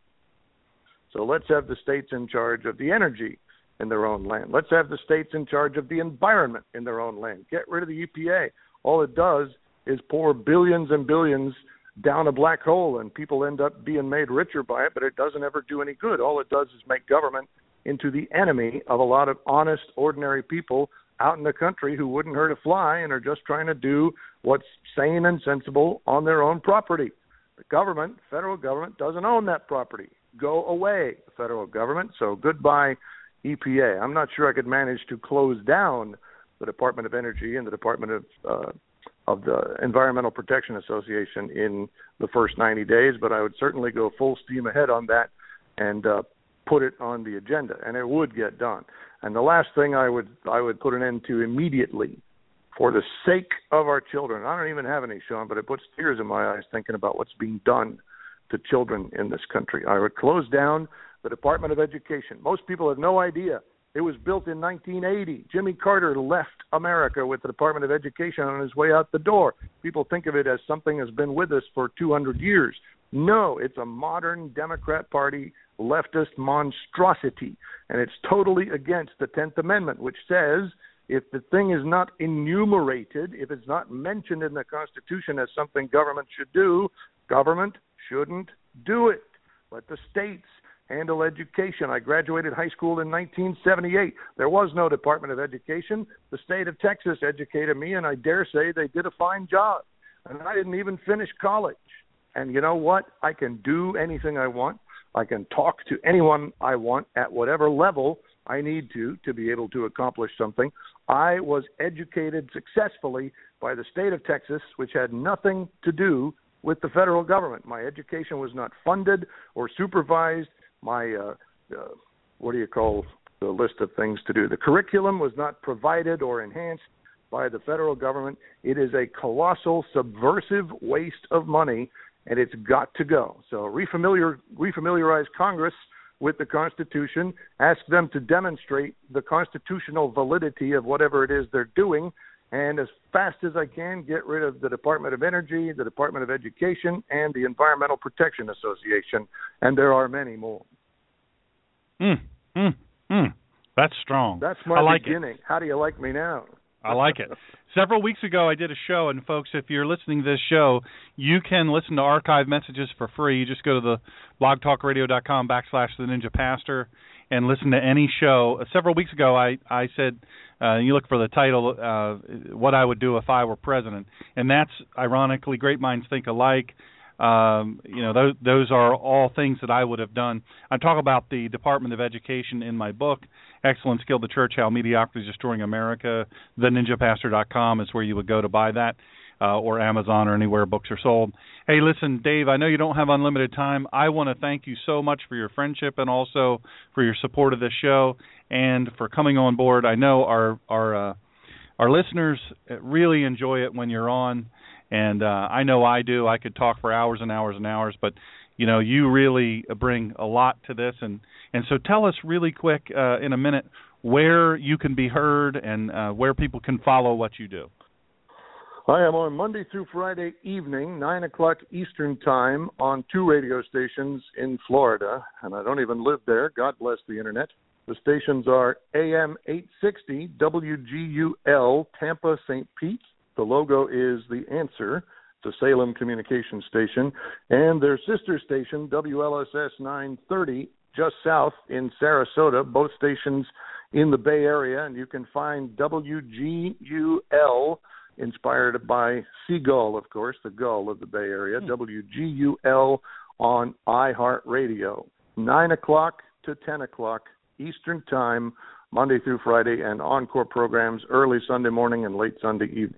So let's have the states in charge of the energy in their own land. Let's have the states in charge of the environment in their own land. Get rid of the EPA. All it does is pour billions and billions down a black hole, and people end up being made richer by it, but it doesn't ever do any good. All it does is make government into the enemy of a lot of honest, ordinary people out in the country who wouldn't hurt a fly and are just trying to do what's sane and sensible on their own property. The government, federal government, doesn't own that property. Go away, federal government. So goodbye, EPA. I'm not sure I could manage to close down the Department of Energy and the Department of uh, of the Environmental Protection Association in the first 90 days, but I would certainly go full steam ahead on that and uh, put it on the agenda, and it would get done. And the last thing I would I would put an end to immediately, for the sake of our children. I don't even have any, Sean, but it puts tears in my eyes thinking about what's being done to children in this country. I would close down the Department of Education. Most people have no idea. It was built in 1980. Jimmy Carter left America with the Department of Education on his way out the door. People think of it as something that's been with us for 200 years. No, it's a modern Democrat Party leftist monstrosity, and it's totally against the 10th Amendment, which says if the thing is not enumerated, if it's not mentioned in the Constitution as something government should do, government shouldn't do it. Let the states handle education. I graduated high school in 1978. There was no Department of Education. The state of Texas educated me, and I dare say they did a fine job. And I didn't even finish college. And you know what? I can do anything I want. I can talk to anyone I want at whatever level I need to to be able to accomplish something. I was educated successfully by the state of Texas, which had nothing to do with the federal government. My education was not funded or supervised. My uh, uh, what do you call the list of things to do? The curriculum was not provided or enhanced by the federal government. It is a colossal subversive waste of money, and it's got to go. So refamiliar refamiliarize Congress with the Constitution, ask them to demonstrate the constitutional validity of whatever it is they're doing, and as fast as I can, get rid of the Department of Energy, the Department of Education, and the Environmental Protection Association, and there are many more. Hmm. Hmm. Hmm. That's strong. That's my like beginning. It. How do you like me now? I like it. Several weeks ago, I did a show, and folks, if you're listening to this show, you can listen to archive messages for free. You just go to the blogtalkradio.com backslash the Ninja Pastor and listen to any show. Several weeks ago, I I said uh, you look for the title, uh, what I would do if I were president, and that's ironically, great minds think alike. Um, you know, those those are all things that I would have done. I talk about the Department of Education in my book, Excellence Killed the Church: How Mediocrity is Destroying America. TheNinjaPastor.com is where you would go to buy that, uh, or Amazon or anywhere books are sold. Hey, listen, Dave, I know you don't have unlimited time. I want to thank you so much for your friendship and also for your support of this show and for coming on board. I know our our uh, our listeners really enjoy it when you're on and uh, I know I do. I could talk for hours and hours and hours, but you know, you really bring a lot to this, and and so tell us really quick uh, in a minute where you can be heard and uh, where people can follow what you do. I am on Monday through Friday evening, 9 o'clock Eastern Time, on two radio stations in Florida, and I don't even live there. God bless the internet. The stations are AM 860 WGUL Tampa St. Pete the logo is the answer to Salem Communication Station and their sister station WLSS 930 just south in Sarasota, both stations in the Bay Area, and you can find WGUL inspired by Seagull, of course, the gull of the Bay Area, hmm. WGUL on iHeartRadio, 9 o'clock to 10 o'clock Eastern Time, Monday through Friday, and encore programs early Sunday morning and late Sunday evening.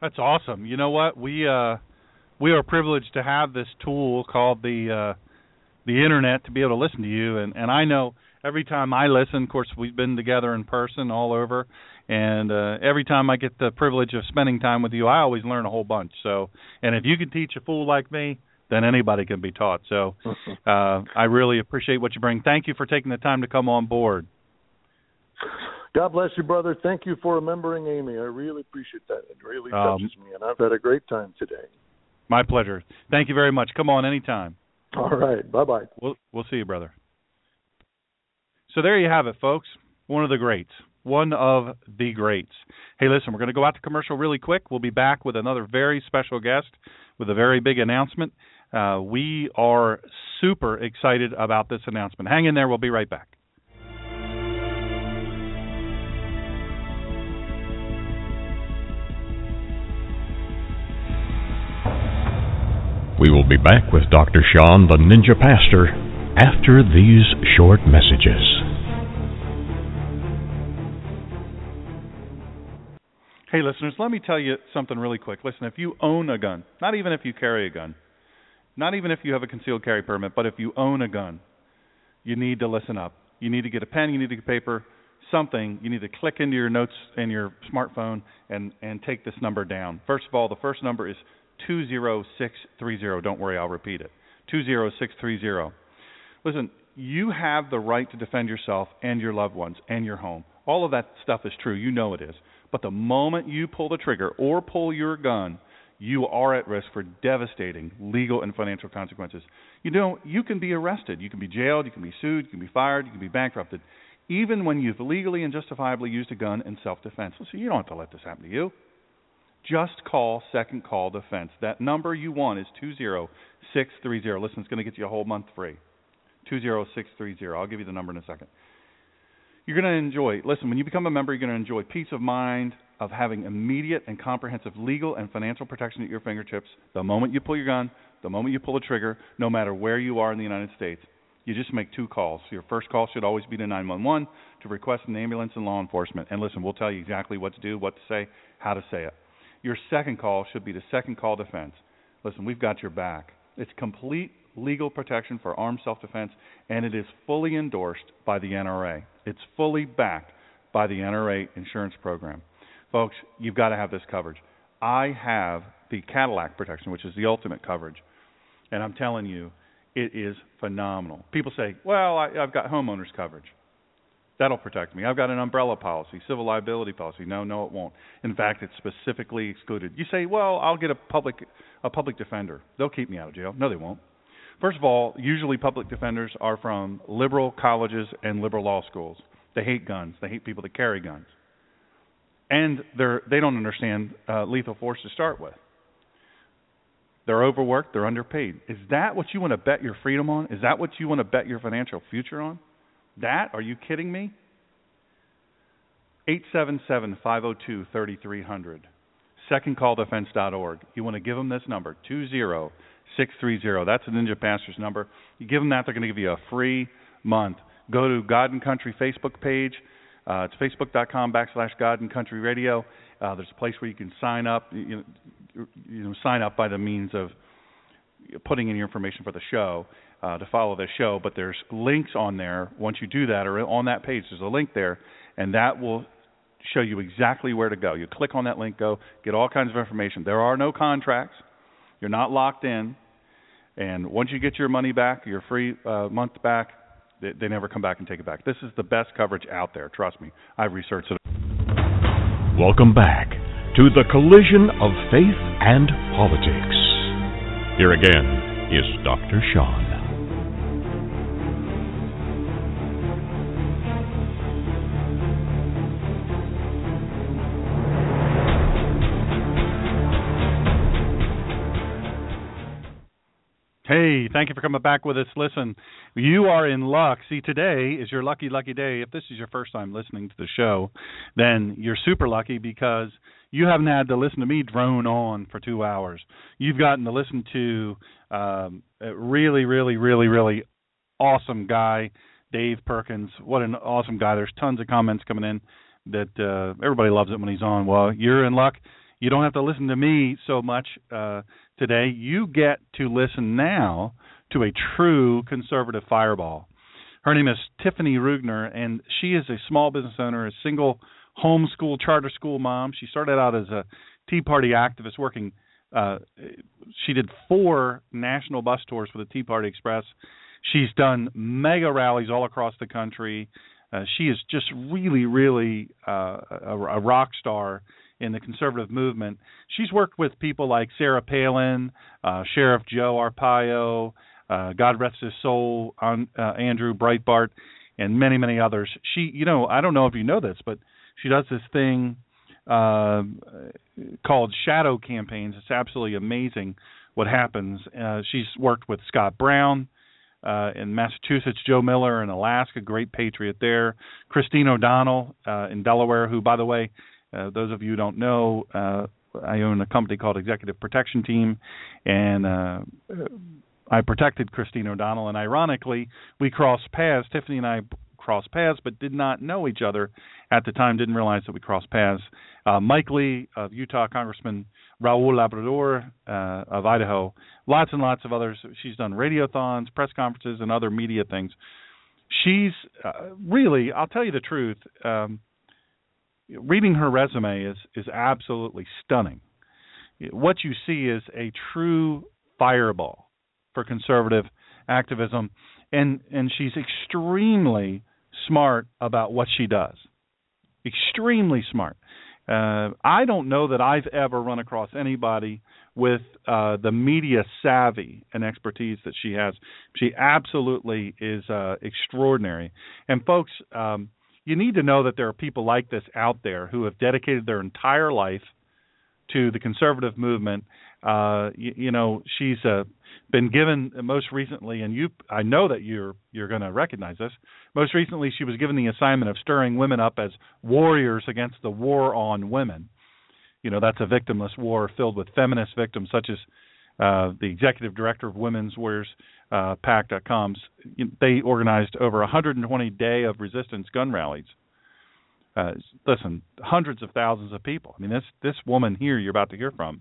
That's awesome. You know what? We uh we are privileged to have this tool called the uh the internet to be able to listen to you and and I know every time I listen, of course we've been together in person all over and uh every time I get the privilege of spending time with you, I always learn a whole bunch. So, and if you can teach a fool like me, then anybody can be taught. So, uh I really appreciate what you bring. Thank you for taking the time to come on board. God bless you, brother. Thank you for remembering Amy. I really appreciate that. It really um, touches um, me, and I've had a great time today. My pleasure. Thank you very much. Come on anytime. All right. Bye bye. We'll we'll see you, brother. So there you have it, folks. One of the greats. One of the greats. Hey, listen, we're going to go out to commercial really quick. We'll be back with another very special guest with a very big announcement. Uh, we are super excited about this announcement. Hang in there. We'll be right back. We will be back with Dr. Sean, the Ninja Pastor, after these short messages. Hey, listeners, let me tell you something really quick. Listen, if you own a gun, not even if you carry a gun, not even if you have a concealed carry permit, but if you own a gun, you need to listen up. You need to get a pen, you need to get paper, something. You need to click into your notes in your smartphone and, and take this number down. First of all, the first number is 20630. Don't worry, I'll repeat it. 20630. Listen, you have the right to defend yourself and your loved ones and your home. All of that stuff is true. You know it is. But the moment you pull the trigger or pull your gun, you are at risk for devastating legal and financial consequences. You know, you can be arrested, you can be jailed, you can be sued, you can be fired, you can be bankrupted, even when you've legally and justifiably used a gun in self-defense. So you don't have to let this happen to you. Just call Second Call Defense. That number you want is 20630. Listen, it's going to get you a whole month free. 20630. I'll give you the number in a second. You're going to enjoy, listen, when you become a member, you're going to enjoy peace of mind of having immediate and comprehensive legal and financial protection at your fingertips the moment you pull your gun, the moment you pull the trigger, no matter where you are in the United States. You just make two calls. Your first call should always be to 911 to request an ambulance and law enforcement. And listen, we'll tell you exactly what to do, what to say, how to say it. Your second call should be to second call defense. Listen, we've got your back. It's complete legal protection for armed self defense, and it is fully endorsed by the NRA. It's fully backed by the NRA insurance program. Folks, you've got to have this coverage. I have the Cadillac protection, which is the ultimate coverage, and I'm telling you, it is phenomenal. People say, well, I, I've got homeowners coverage. That'll protect me. I've got an umbrella policy, civil liability policy. No, no, it won't. In fact, it's specifically excluded. You say, "Well, I'll get a public a public defender. They'll keep me out of jail." No, they won't. First of all, usually public defenders are from liberal colleges and liberal law schools. They hate guns. They hate people that carry guns, and they're they don't understand uh, lethal force to start with. They're overworked. They're underpaid. Is that what you want to bet your freedom on? Is that what you want to bet your financial future on? That? Are you kidding me? 877 502 3300. SecondCallDefense.org. You want to give them this number, 20630. That's the Ninja Pastor's number. You give them that, they're going to give you a free month. Go to God and Country Facebook page. Uh, it's facebook.com backslash God and Country Radio. Uh, there's a place where you can sign up. You you know, sign up by the means of putting in your information for the show uh, to follow the show. But there's links on there. Once you do that, or on that page, there's a link there, and that will show you exactly where to go. You click on that link, go get all kinds of information. There are no contracts. You're not locked in. And once you get your money back, your free uh, month back, they, they never come back and take it back. This is the best coverage out there. Trust me. I've researched it. Welcome back to the collision of faith and politics. Here again is Dr. Sean. Hey, thank you for coming back with us. Listen, you are in luck. See, today is your lucky, lucky day. If this is your first time listening to the show, then you're super lucky because you haven't had to listen to me drone on for two hours. You've gotten to listen to um, a really, really, really, really awesome guy, Dave Perkins. What an awesome guy. There's tons of comments coming in that uh, everybody loves it when he's on. Well, you're in luck. You don't have to listen to me so much. Uh, today, you get to listen now to a true conservative fireball. Her name is Tiffiny Ruegner, and she is a small business owner, a single homeschool charter school mom. She started out as a Tea Party activist working. Uh, she did four national bus tours for the Tea Party Express. She's done mega rallies all across the country. Uh, she is just really, really uh, a, a rock star in the conservative movement. She's worked with people like Sarah Palin, uh, Sheriff Joe Arpaio, uh, God rest his soul, on, uh, Andrew Breitbart, and many, many others. She, you know, I don't know if you know this, but she does this thing uh, called shadow campaigns. It's absolutely amazing what happens. Uh, she's worked with Scott Brown. Uh, in Massachusetts, Joe Miller in Alaska, great patriot there. Christine O'Donnell uh, in Delaware, who, by the way, uh, those of you who don't know, uh, I own a company called Executive Protection Team, and uh, I protected Christine O'Donnell. And ironically, we crossed paths. Tiffiny and I crossed paths, but did not know each other at the time. Didn't realize that we crossed paths. Uh, Mike Lee of Utah, Congressman Raul Labrador uh, of Idaho, lots and lots of others. She's done radiothons, press conferences, and other media things. She's uh, really, I'll tell you the truth. Um, reading her resume is is absolutely stunning. What you see is a true fireball for conservative activism, and and she's extremely smart about what she does. Extremely smart. Uh, I don't know that I've ever run across anybody with uh, the media savvy and expertise that she has. She absolutely is uh, extraordinary. And folks, um, you need to know that there are people like this out there who have dedicated their entire life to the conservative movement. Uh, you, you know, she's uh, been given most recently, and you, I know that you're you're going to recognize this. Most recently, she was given the assignment of stirring women up as warriors against the war on women you know that's a victimless war filled with feminist victims such as uh, the executive director of Women's Warriors uh, PAC.com. They organized over 120 day of resistance gun rallies. Uh, listen, hundreds of thousands of people. I mean, this this woman here you're about to hear from,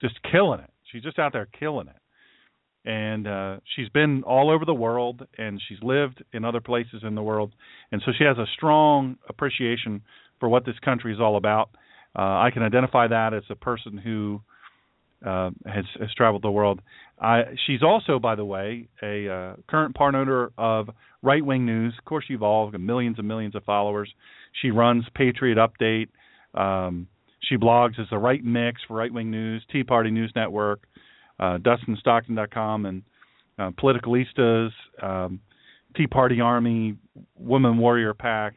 just killing it. She's just out there killing it, and uh, she's been all over the world, and she's lived in other places in the world, and so she has a strong appreciation for what this country is all about uh, I can identify that as a person who uh, has, has traveled the world. I, she's also, by the way, a uh, current part owner of Right Wing News. Of course, you've all got millions and millions of followers. She runs Patriot Update. Um, she blogs as the Right Mix for Right Wing News, Tea Party News Network, uh, DustinStockton.com, and uh, Politicalistas, um, Tea Party Army, Woman Warrior PAC.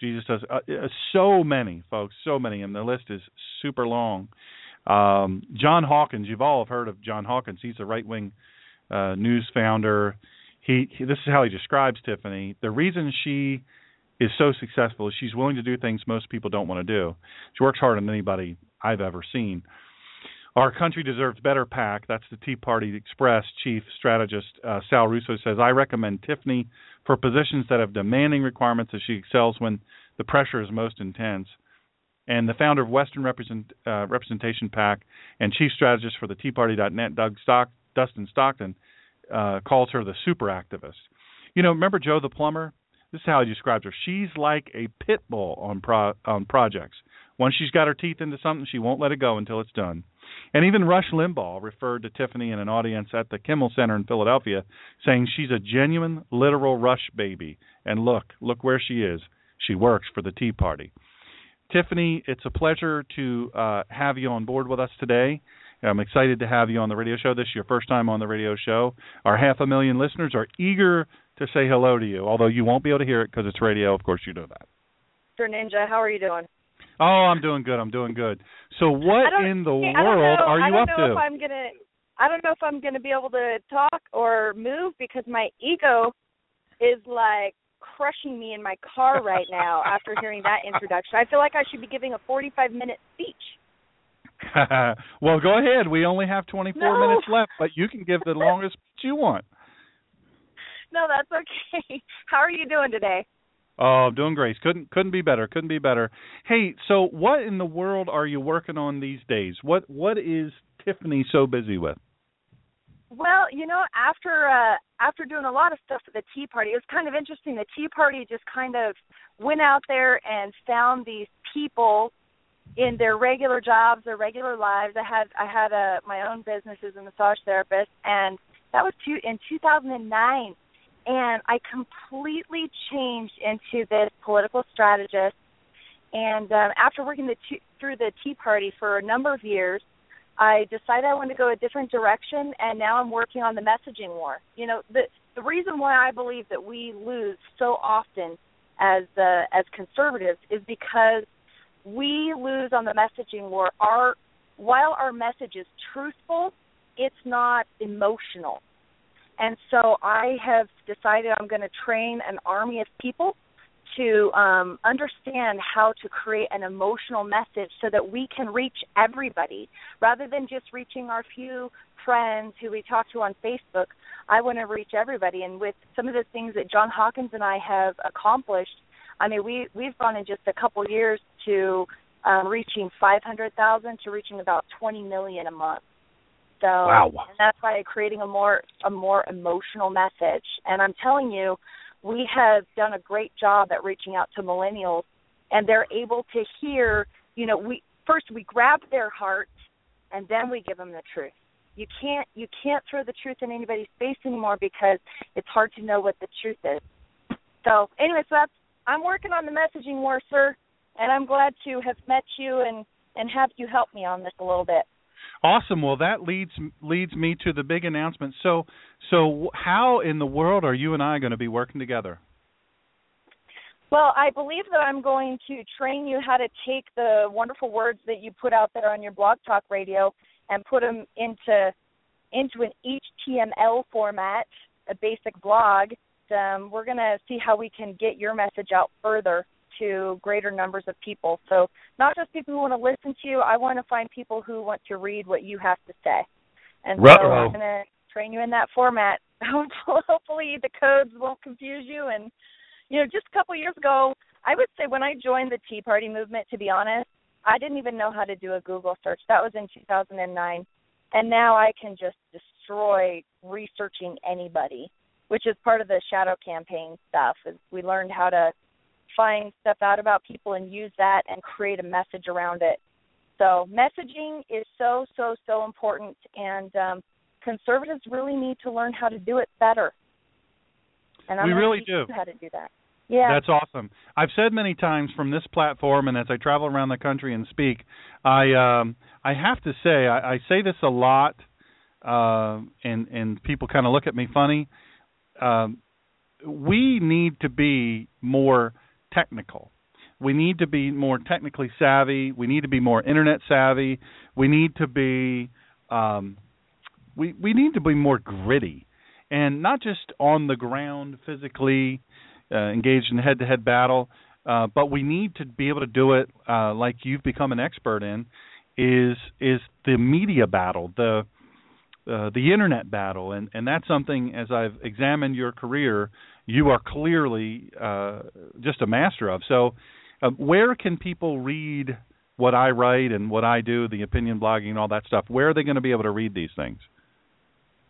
Jesus does uh, uh, so many folks, so many, and the list is super long. Um, John Hawkins, you've all have heard of John Hawkins. He's a right wing uh, news founder. He, he this is how he describes Tiffiny. The reason she is so successful is she's willing to do things most people don't want to do. She works harder than anybody I've ever seen. Our country deserves better PAC. That's the Tea Party Express chief strategist uh, Sal Russo says. I recommend Tiffiny for positions that have demanding requirements as she excels when the pressure is most intense. And the founder of Western Represent, uh, Representation PAC and chief strategist for the TeaParty.net, Doug Stock, Dustin Stockton, uh, calls her the super activist. You know, remember Joe the plumber? This is how he describes her. She's like a pit bull on pro- on projects. Once she's got her teeth into something, she won't let it go until it's done. And even Rush Limbaugh referred to Tiffiny in an audience at the Kimmel Center in Philadelphia, saying she's a genuine, literal Rush baby. And look, look where she is. She works for the Tea Party. Tiffiny, it's a pleasure to uh, have you on board with us today. I'm excited to have you on the radio show. This is your first time on the radio show. Our half a million listeners are eager to say hello to you, although you won't be able to hear it because it's radio. Of course, you know that. Mr. Ninja, how are you doing? Oh, I'm doing good. I'm doing good. So, what in the world know, are you up to? I don't know if I'm gonna. I don't know if I'm gonna be able to talk or move because my ego is like crushing me in my car right now after hearing that introduction. I feel like I should be giving a 45 minute speech. well, go ahead. We only have 24 no. minutes left, but you can give the longest you want. No, that's okay. How are you doing today? Oh, I'm doing great. Couldn't couldn't be better. Couldn't be better. Hey, so what in the world are you working on these days? What what is Tiffiny so busy with? Well, you know, after uh after doing a lot of stuff at the Tea Party, it was kind of interesting. The Tea Party just kind of went out there and found these people in their regular jobs, their regular lives. I had I had a my own business as a massage therapist, and that was two, in 2009 and I completely changed into this political strategist. And um, after working the t- through the Tea Party for a number of years, I decided I wanted to go a different direction, and now I'm working on the messaging war. You know, the the reason why I believe that we lose so often as uh, as conservatives is because we lose on the messaging war. Our while our message is truthful, it's not emotional and so I have decided I'm going to train an army of people to um, understand how to create an emotional message so that we can reach everybody rather than just reaching our few friends who we talk to on Facebook. I want to reach everybody, and with some of the things that John Hawkins and I have accomplished, I mean, we we've gone in just a couple years to um, reaching 500,000 to reaching about 20 million a month. So wow. and that's why creating a more a more emotional message. And I'm telling you, we have done a great job at reaching out to millennials and they're able to hear, you know, we first we grab their heart and then we give them the truth. you can't you can't throw the truth in anybody's face anymore because it's hard to know what the truth is. So anyway, so that's I'm working on the messaging more, sir, and I'm glad to have met you and and have you help me on this a little bit. Awesome. Well, that leads leads me to the big announcement. So, so how in the world are you and I going to be working together? Well, I believe that I'm going to train you how to take the wonderful words that you put out there on your blog talk radio and put them into into an HTML format, a basic blog. Um, we're going to see how we can get your message out further to greater numbers of people. So not just people who want to listen to you. I want to find people who want to read what you have to say. And so. I'm going to train you in that format. Hopefully the codes won't confuse you. And you know, just a couple years ago, I would say when I joined the Tea Party movement, to be honest, I didn't even know how to do a Google search. That was in 2009. And now I can just destroy researching anybody, which is part of the shadow campaign stuff. Is we learned how to find stuff out about people and use that and create a message around it. So messaging is so so so important, and um, conservatives really need to learn how to do it better. And I'm We really do. how to do that. Yeah. That's awesome. I've said many times from this platform, and as I travel around the country and speak, I um, I have to say I, I say this a lot, uh, and and people kind of look at me funny. Um, we need to be more technical. We need to be more technically savvy. We need to be more internet savvy. We need to be um, we we need to be more gritty, and not just on the ground physically uh, engaged in head-to-head battle, uh, but we need to be able to do it uh, like you've become an expert in. Is is the media battle, the uh, the internet battle, and and that's something as I've examined your career, you are clearly uh, just a master of. So, uh, where can people read what I write and what I do, the opinion blogging and all that stuff? Where are they going to be able to read these things?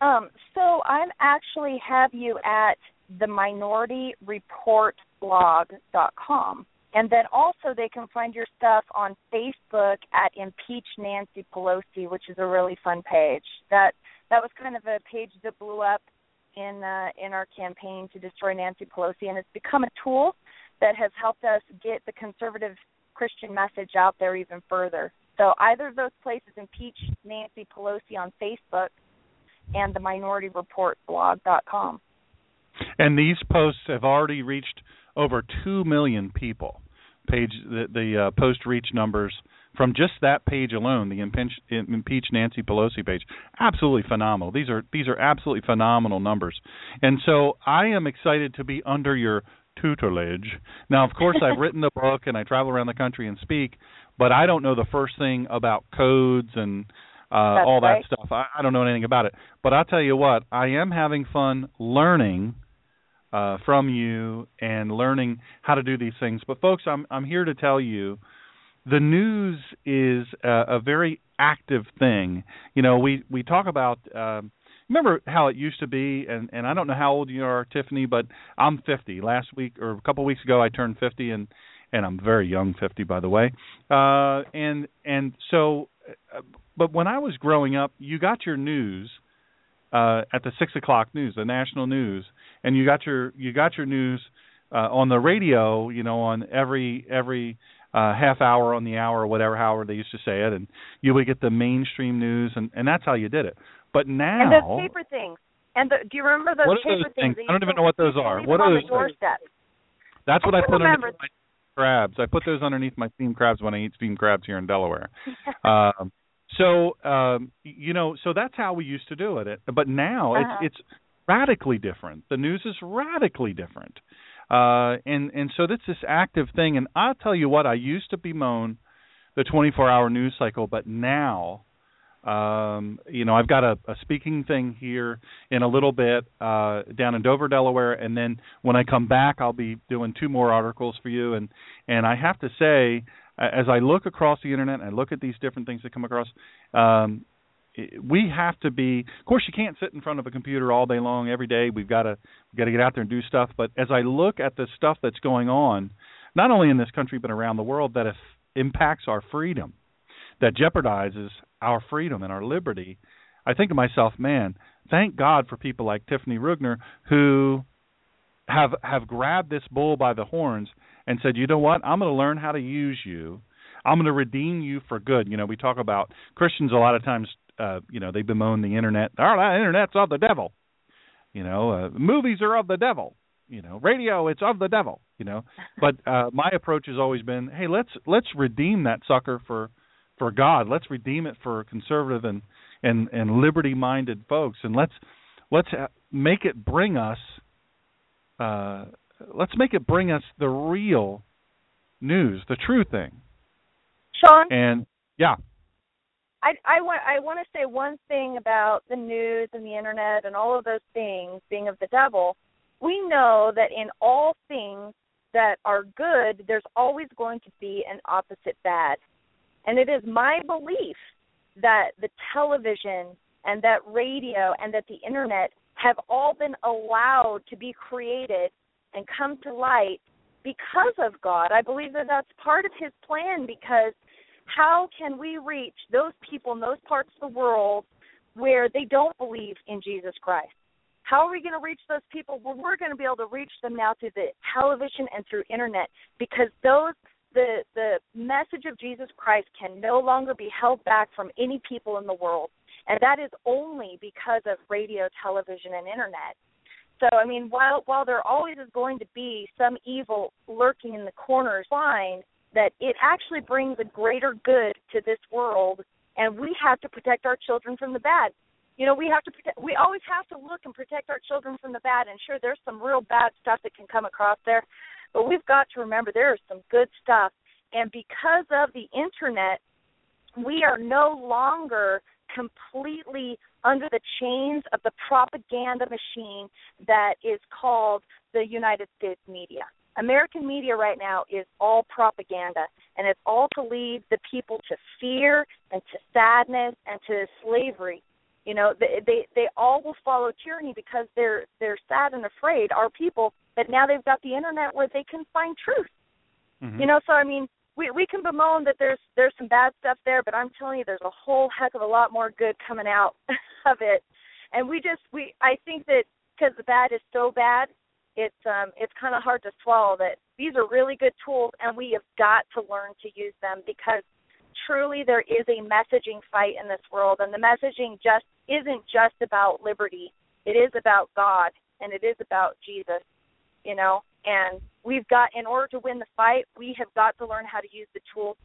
Um, so I'm actually have you at the minorityreportblog.com. And then also they can find your stuff on Facebook at Impeach Nancy Pelosi, which is a really fun page. That that was kind of a page that blew up in uh, in our campaign to destroy Nancy Pelosi, and it's become a tool that has helped us get the conservative Christian message out there even further. So either of those places, Impeach Nancy Pelosi on Facebook and the Minority Report blog.com. And these posts have already reached over two million people. Page the, the uh, post reach numbers from just that page alone, the impeach, impeach Nancy Pelosi page, absolutely phenomenal. These are these are absolutely phenomenal numbers, and so I am excited to be under your tutelage. Now, of course, I've written the book and I travel around the country and speak, but I don't know the first thing about codes and uh, all that stuff. I, I don't know anything about it. But I'll tell you what, I am having fun learning uh, from you and learning how to do these things. But folks, I'm I'm here to tell you, the news is a, a very active thing. You know, we we talk about. Um, Remember how it used to be, and and I don't know how old you are, Tiffiny, but I'm 50. Last week or a couple of weeks ago, I turned 50, and and I'm very young, 50 by the way. Uh, and and so, uh, but when I was growing up, you got your news uh, at the six o'clock news, the national news, and you got your you got your news uh, on the radio, you know, on every every uh, half hour on the hour or whatever, however they used to say it, and you would get the mainstream news, and and that's how you did it. But now, And those paper things. And the, do you remember those What are paper those things? that I don't even know what those you used to are. What are those that's what I I put remember. underneath my crabs. I put those underneath my steamed crabs when I eat steamed crabs here in Delaware. um, so um, you know, so that's how we used to do it. But now Uh-huh. it's it's radically different. The news is radically different, uh, and and so that's this active thing. And I'll tell you what, I used to bemoan the 24-hour news cycle, but now. Um, you know, I've got a, a speaking thing here in a little bit uh, down in Dover, Delaware, and then when I come back, I'll be doing two more articles for you. And and I have to say, as I look across the internet and I look at these different things that come across, um, we have to be. Of course, you can't sit in front of a computer all day long every day. We've got to we've got to get out there and do stuff. But as I look at the stuff that's going on, not only in this country but around the world, that impacts our freedom, that jeopardizes our freedom and our liberty, I think to myself, man, thank God for people like Tiffiny Ruegner who have have grabbed this bull by the horns and said, "You know what? I'm going to learn how to use you. I'm going to redeem you for good." You know, we talk about Christians a lot of times. Uh, you know, they bemoan the internet. Oh, that internet's of the devil. You know, uh, movies are of the devil. You know, radio it's of the devil. You know, but uh, my approach has always been, hey, let's let's redeem that sucker for for God. Let's redeem it for conservative and and and liberty minded folks, and let's let's make it bring us. Uh, let's make it bring us the real news, the true thing. Sean. And yeah. I, I want I want to say one thing about the news and the internet and all of those things being of the devil. We know that in all things that are good, there's always going to be an opposite bad. And it is my belief that the television and that radio and that the internet have all been allowed to be created and come to light because of God. I believe that that's part of His plan because how can we reach those people in those parts of the world where they don't believe in Jesus Christ? How are we going to reach those people? Well, we're going to be able to reach them now through the television and through internet because those the the message of Jesus Christ can no longer be held back from any people in the world, and that is only because of radio, television, and internet. So, I mean, while while there always is going to be some evil lurking in the corners, find that it actually brings a greater good to this world, and we have to protect our children from the bad. You know, we have to protect. We always have to look and protect our children from the bad. And sure, there's some real bad stuff that can come across there, but we've got to remember there is some good stuff. And because of the internet, we are no longer completely under the chains of the propaganda machine that is called the United States media. American media right now is all propaganda, and it's all to lead the people to fear and to sadness and to slavery. You know, they they, they all will follow tyranny because they're they're sad and afraid. Our people but now they've got the internet where they can find truth. Mm-hmm. You know, so I mean, we we can bemoan that there's there's some bad stuff there, but I'm telling you, there's a whole heck of a lot more good coming out of it. And we just we I think that because the bad is so bad, it's um it's kind of hard to swallow that these are really good tools, and we have got to learn to use them because truly there is a messaging fight in this world, and the messaging just isn't just about liberty. It is about God, and it is about Jesus you know, and we've got in order to win the fight, we have got to learn how to use the tools.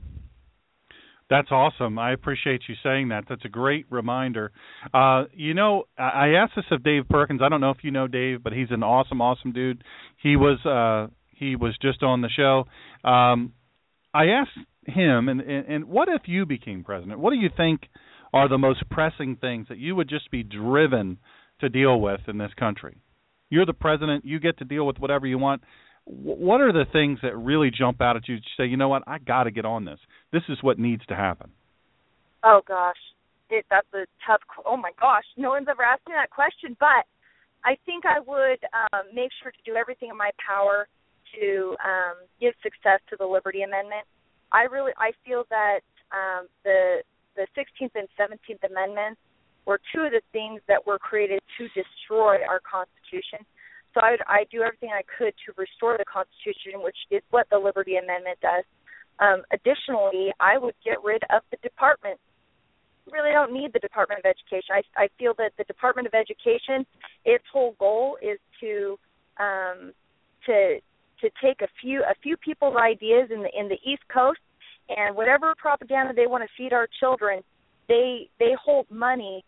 That's awesome. I appreciate you saying that. That's a great reminder. Uh, you know, I asked this of Dave Perkins. I don't know if you know Dave, but he's an awesome, awesome dude. He was uh, he was just on the show. Um, I asked him, and, and, and what if you became president? What do you think are the most pressing things that you would just be driven to deal with in this country? You're the president. You get to deal with whatever you want. What are the things that really jump out at you? To say, you know what, I got to get on this. This is what needs to happen. Oh gosh, it, that's a tough. Oh my gosh, no one's ever asked me that question. But I think I would um, make sure to do everything in my power to um, give success to the Liberty Amendment. I really, I feel that um, the the 16th and 17th Amendments were two of the things that were created to destroy our Constitution. So I, I do everything I could to restore the Constitution, which is what the Liberty Amendment does. Um, additionally, I would get rid of the department. Really don't need the Department of Education. I, I feel that the Department of Education, its whole goal is to um, to to take a few a few people's ideas in the in the East Coast and whatever propaganda they want to feed our children, they they hold money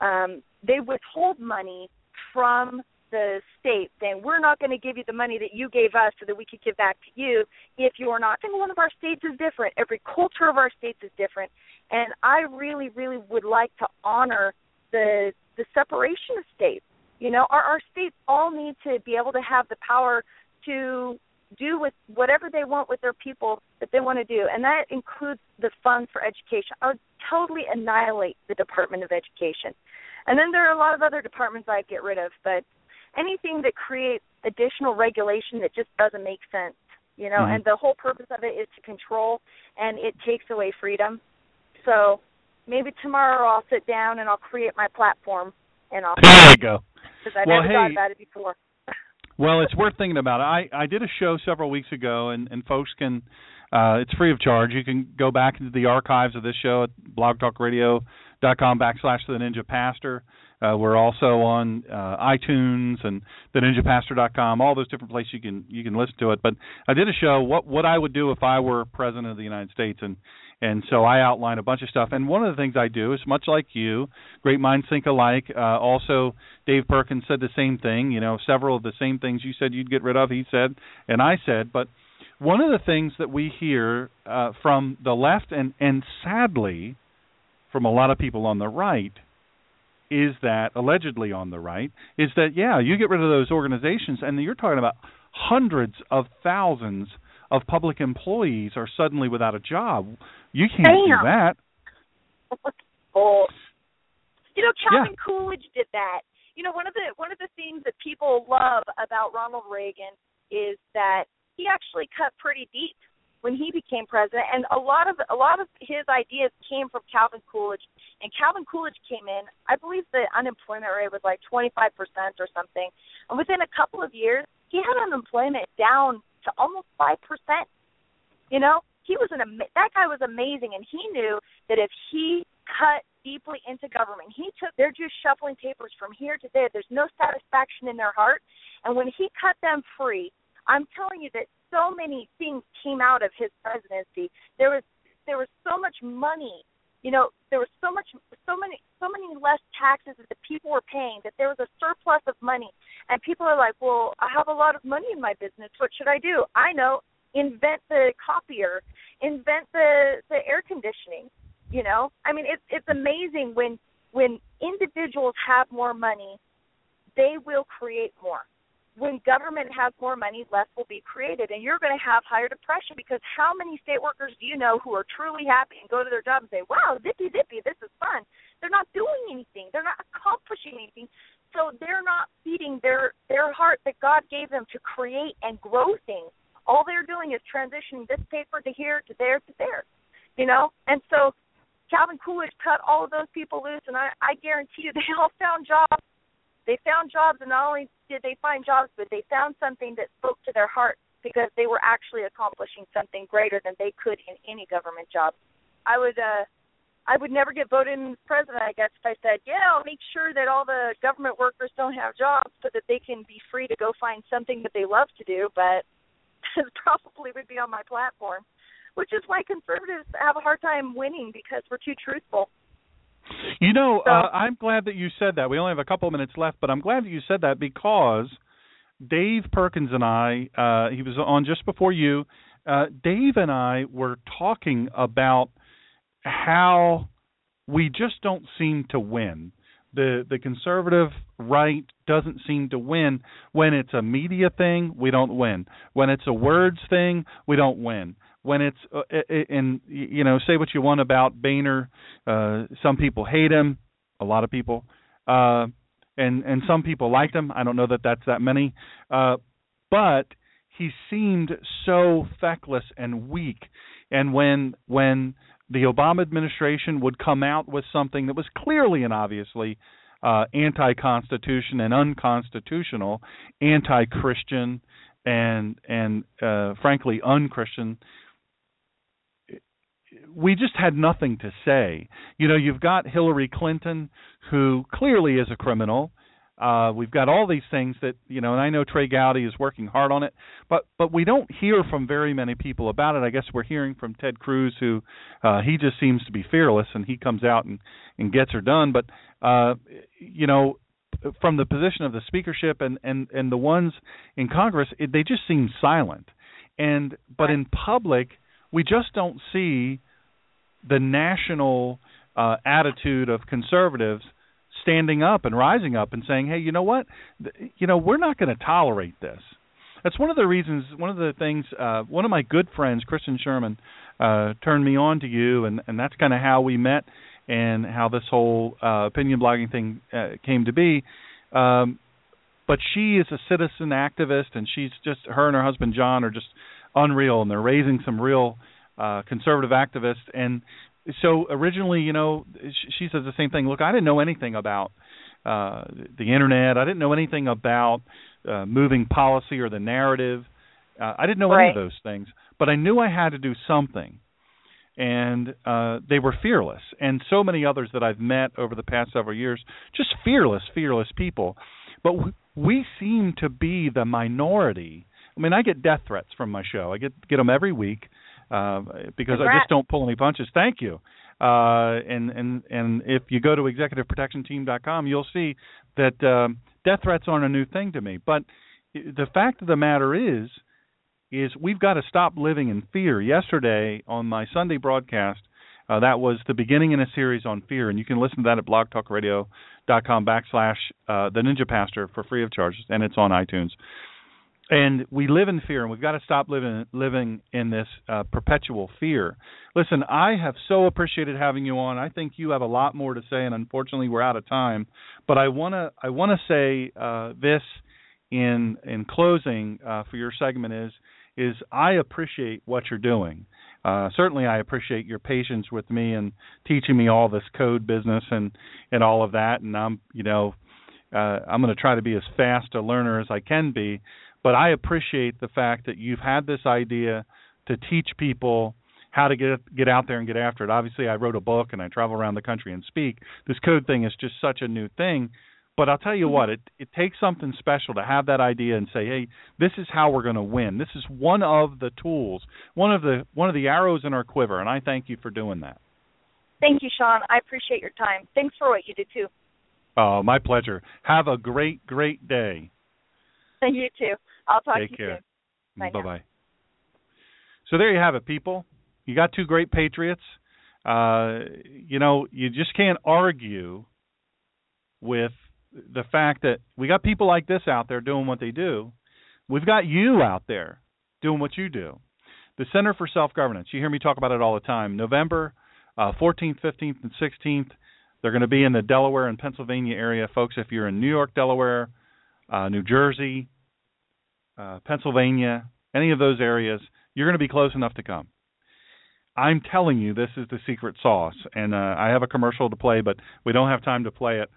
um, they withhold money from the state saying we're not going to give you the money that you gave us so that we could give back to you if you're not. Single one of our states is different. Every culture of our states is different. And i really really would like to honor the the separation of states. You know our our states all need to be able to have the power to do with whatever they want with their people that they want to do. And that includes the funds for education. I would totally annihilate the department of education. And then there are a lot of other departments I'd get rid of, but anything that creates additional regulation that just doesn't make sense, you know, mm-hmm. and the whole purpose of it is to control and it takes away freedom. So maybe tomorrow I'll sit down and I'll create my platform and I'll. There you go. Because I well, never hey, thought about it before. well, it's worth thinking about. I I did a show several weeks ago, and and folks can. Uh, it's free of charge. You can go back into the archives of this show at blogtalkradio.com backslash the Ninja Pastor. Uh, we're also on uh, iTunes and theninjapastor.com, all those different places you can you can listen to it. But I did a show what what I would do if I were president of the United States, and and so I outline a bunch of stuff. And one of the things I do is much like you, great minds think alike. Uh, also, Dave Perkins said the same thing. You know, several of the same things you said you'd get rid of, he said, and I said. But one of the things that we hear uh, from the left and and sadly from a lot of people on the right is that allegedly on the right is that yeah you get rid of those organizations and you're talking about hundreds of thousands of public employees are suddenly without a job you can't Damn. do that oh. You know, Calvin Yeah. Coolidge did that. You know, one of the one of the things that people love about Ronald Reagan is that he actually cut pretty deep when he became president, and a lot of a lot of his ideas came from Calvin Coolidge. And Calvin Coolidge came in, I believe the unemployment rate was like 25% or something, and within a couple of years, he had unemployment down to almost five percent. You know, he was an that guy was amazing, and he knew that if he cut deeply into government, he took they're just shuffling papers from here to there. There's no satisfaction in their heart, and when he cut them free, I'm telling you that so many things came out of his presidency. There was there was so much money. You know, there was so much so many so many less taxes that the people were paying that there was a surplus of money. And people are like, "Well, I have a lot of money in my business. What should I do?" I know, invent the copier, invent the the air conditioning. You know, I mean, it's it's amazing when when individuals have more money, they will create more when government has more money, less will be created, and you're going to have higher depression because how many state workers do you know who are truly happy and go to their job and say, "Wow, zippy zippy, this is fun." They're not doing anything. They're not accomplishing anything. So they're not feeding their their heart that God gave them to create and grow things. All they're doing is transitioning this paper to here to there to there. You know? And so Calvin Coolidge cut all of those people loose and I, I guarantee you they all found jobs they found jobs and not only did they find jobs but they found something that spoke to their heart because they were actually accomplishing something greater than they could in any government job. I would uh i would never get voted in president i guess if i said yeah i'll make sure that all the government workers don't have jobs so that they can be free to go find something that they love to do but it probably would be on my platform which is why conservatives have a hard time winning because we're too truthful You know, So- uh, I'm glad that you said that. We only have a couple of minutes left, but I'm glad that you said that because Dave Perkins and I, uh, he was on just before you. Uh, Dave and I were talking about how we just don't seem to win. The the conservative right doesn't seem to win when it's a media thing. We don't win when it's a words thing. We don't win when it's uh, and you know say what you want about Boehner. Uh, some people hate him, a lot of people, uh, and and some people liked him. I don't know that that's that many, uh, but he seemed so feckless and weak. And when when the Obama administration would come out with something that was clearly and obviously uh, anti-constitution and unconstitutional, anti-Christian, and and uh, frankly unchristian, we just had nothing to say. You know, you've got Hillary Clinton, who clearly is a criminal. Uh, we've got all these things that you know, and I know Trey Gowdy is working hard on it, but but we don't hear from very many people about it. I guess we're hearing from Ted Cruz, who uh, he just seems to be fearless, and he comes out and and gets her done. But uh, you know, from the position of the speakership and and and the ones in Congress, it, they just seem silent. And but in public, we just don't see the national uh, attitude of conservatives standing up and rising up and saying, "Hey, you know what? You know, we're not going to tolerate this." That's one of the reasons. One of the things. Uh, one of my good friends, Kristen Sherman, uh, turned me on to you, and and that's kind of how we met and how this whole uh, opinion blogging thing uh, came to be. Um, but she is a citizen activist, and she's just her and her husband John are just unreal, and they're raising some real uh, conservative activists. And so originally, you know, she says the same thing. Look, I didn't know anything about uh, the internet. I didn't know anything about uh, moving policy or the narrative. Uh, I didn't know right. any of those things, but I knew I had to do something. And uh, they were fearless, and so many others that I've met over the past several years, just fearless, fearless people. But we seem to be the minority. I mean, I get death threats from my show. I get get them every week uh, because Congrats. I just don't pull any punches. Thank you. Uh, and and and if you go to executiveprotectionteam.com, you'll see that um, death threats aren't a new thing to me. But the fact of the matter is, is we've got to stop living in fear. Yesterday on my Sunday broadcast, uh, that was the beginning in a series on fear, and you can listen to that at blogtalkradio.com backslash uh, the Ninja Pastor for free of charge, and it's on iTunes and we live in fear and we've got to stop living living in this uh, perpetual fear. Listen i have so appreciated having you on. I think you have a lot more to say and unfortunately we're out of time. But i want to i want to say uh, this in in closing uh, for your segment is is i appreciate what you're doing. Uh, certainly i appreciate your patience with me and teaching me all this code business and and all of that. And i'm you know uh, i'm going to try to be as fast a learner as i can be but I appreciate the fact that you've had this idea to teach people how to get get out there and get after it. Obviously, I wrote a book and I travel around the country and speak. This code thing is just such a new thing, but I'll tell you what, it it takes something special to have that idea and say, "Hey, this is how we're going to win. This is one of the tools, one of the one of the arrows in our quiver." And I thank you for doing that. Thank you, Sean. I appreciate your time. Thanks for what you do too. Oh, my pleasure. Have a great great day. Thank you too. I'll talk Take to you care. soon. Bye bye. So there you have it, people. You got two great patriots. Uh, you know, you just can't argue with the fact that we got people like this out there doing what they do. We've got you out there doing what you do. The Center for Self Governance. You hear me talk about it all the time. November uh, 14th, 15th, and 16th. They're going to be in the Delaware and Pennsylvania area, folks. If you're in New York, Delaware, uh, New Jersey, uh, Pennsylvania, any of those areas, you're going to be close enough to come. I'm telling you, this is the secret sauce. And uh, I have a commercial to play, but we don't have time to play it.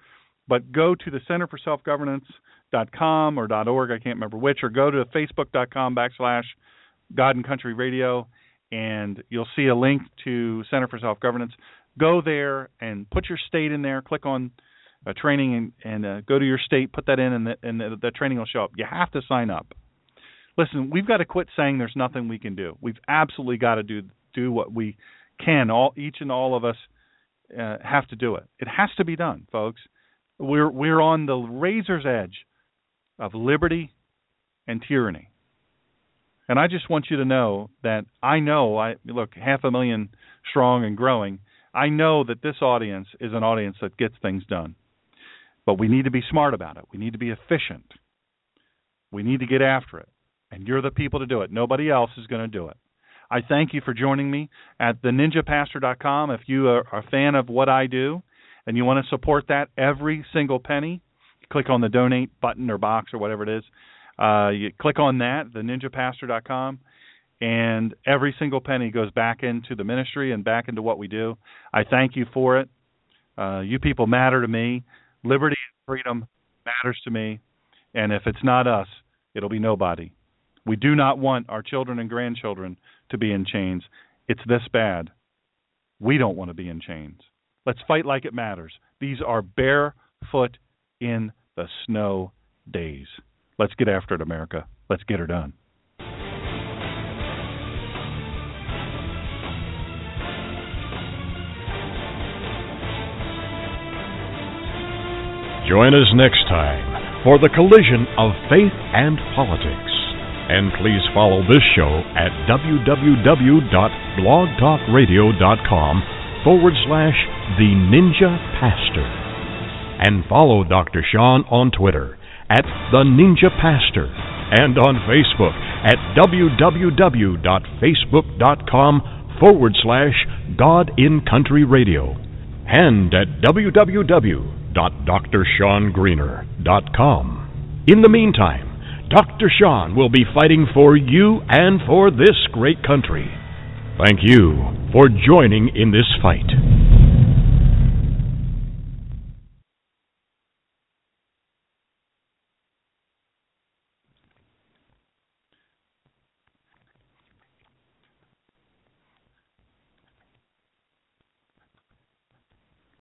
But go to the Center for Self Governance.com or .org, I can't remember which, or go to Facebook.com backslash God and Country Radio, and you'll see a link to Center for Self Governance. Go there and put your state in there. Click on uh, training and, and uh, go to your state, put that in, and, the, and the, the training will show up. You have to sign up listen, we've got to quit saying there's nothing we can do. We've absolutely got to do do what we can. All each and all of us uh, have to do it. It has to be done, folks. We're we're on the razor's edge of liberty and tyranny. And I just want you to know that I know I look half a million strong and growing. I know that this audience is an audience that gets things done. But we need to be smart about it. We need to be efficient. We need to get after it and you're the people to do it. Nobody else is going to do it. I thank you for joining me at theninjapastor.com. If you are a fan of what I do and you want to support that every single penny, click on the donate button or box or whatever it is. Uh, you click on that, theninjapastor.com, and every single penny goes back into the ministry and back into what we do. I thank you for it. Uh, you people matter to me. Liberty and freedom matters to me. And if it's not us, it'll be nobody. We do not want our children and grandchildren to be in chains. It's this bad. We don't want to be in chains. Let's fight like it matters. These are barefoot in the snow days. Let's get after it, America. Let's get her done. Join us next time for the collision of faith and politics. And please follow this show at www.blogtalkradio.com forward slash The Ninja Pastor. And follow Dr. Sean on Twitter at The Ninja Pastor and on Facebook at www.facebook.com forward slash God and Country Radio and at www.drshawngreener.com. In the meantime, Dr. Sean will be fighting for you and for this great country. Thank you for joining in this fight.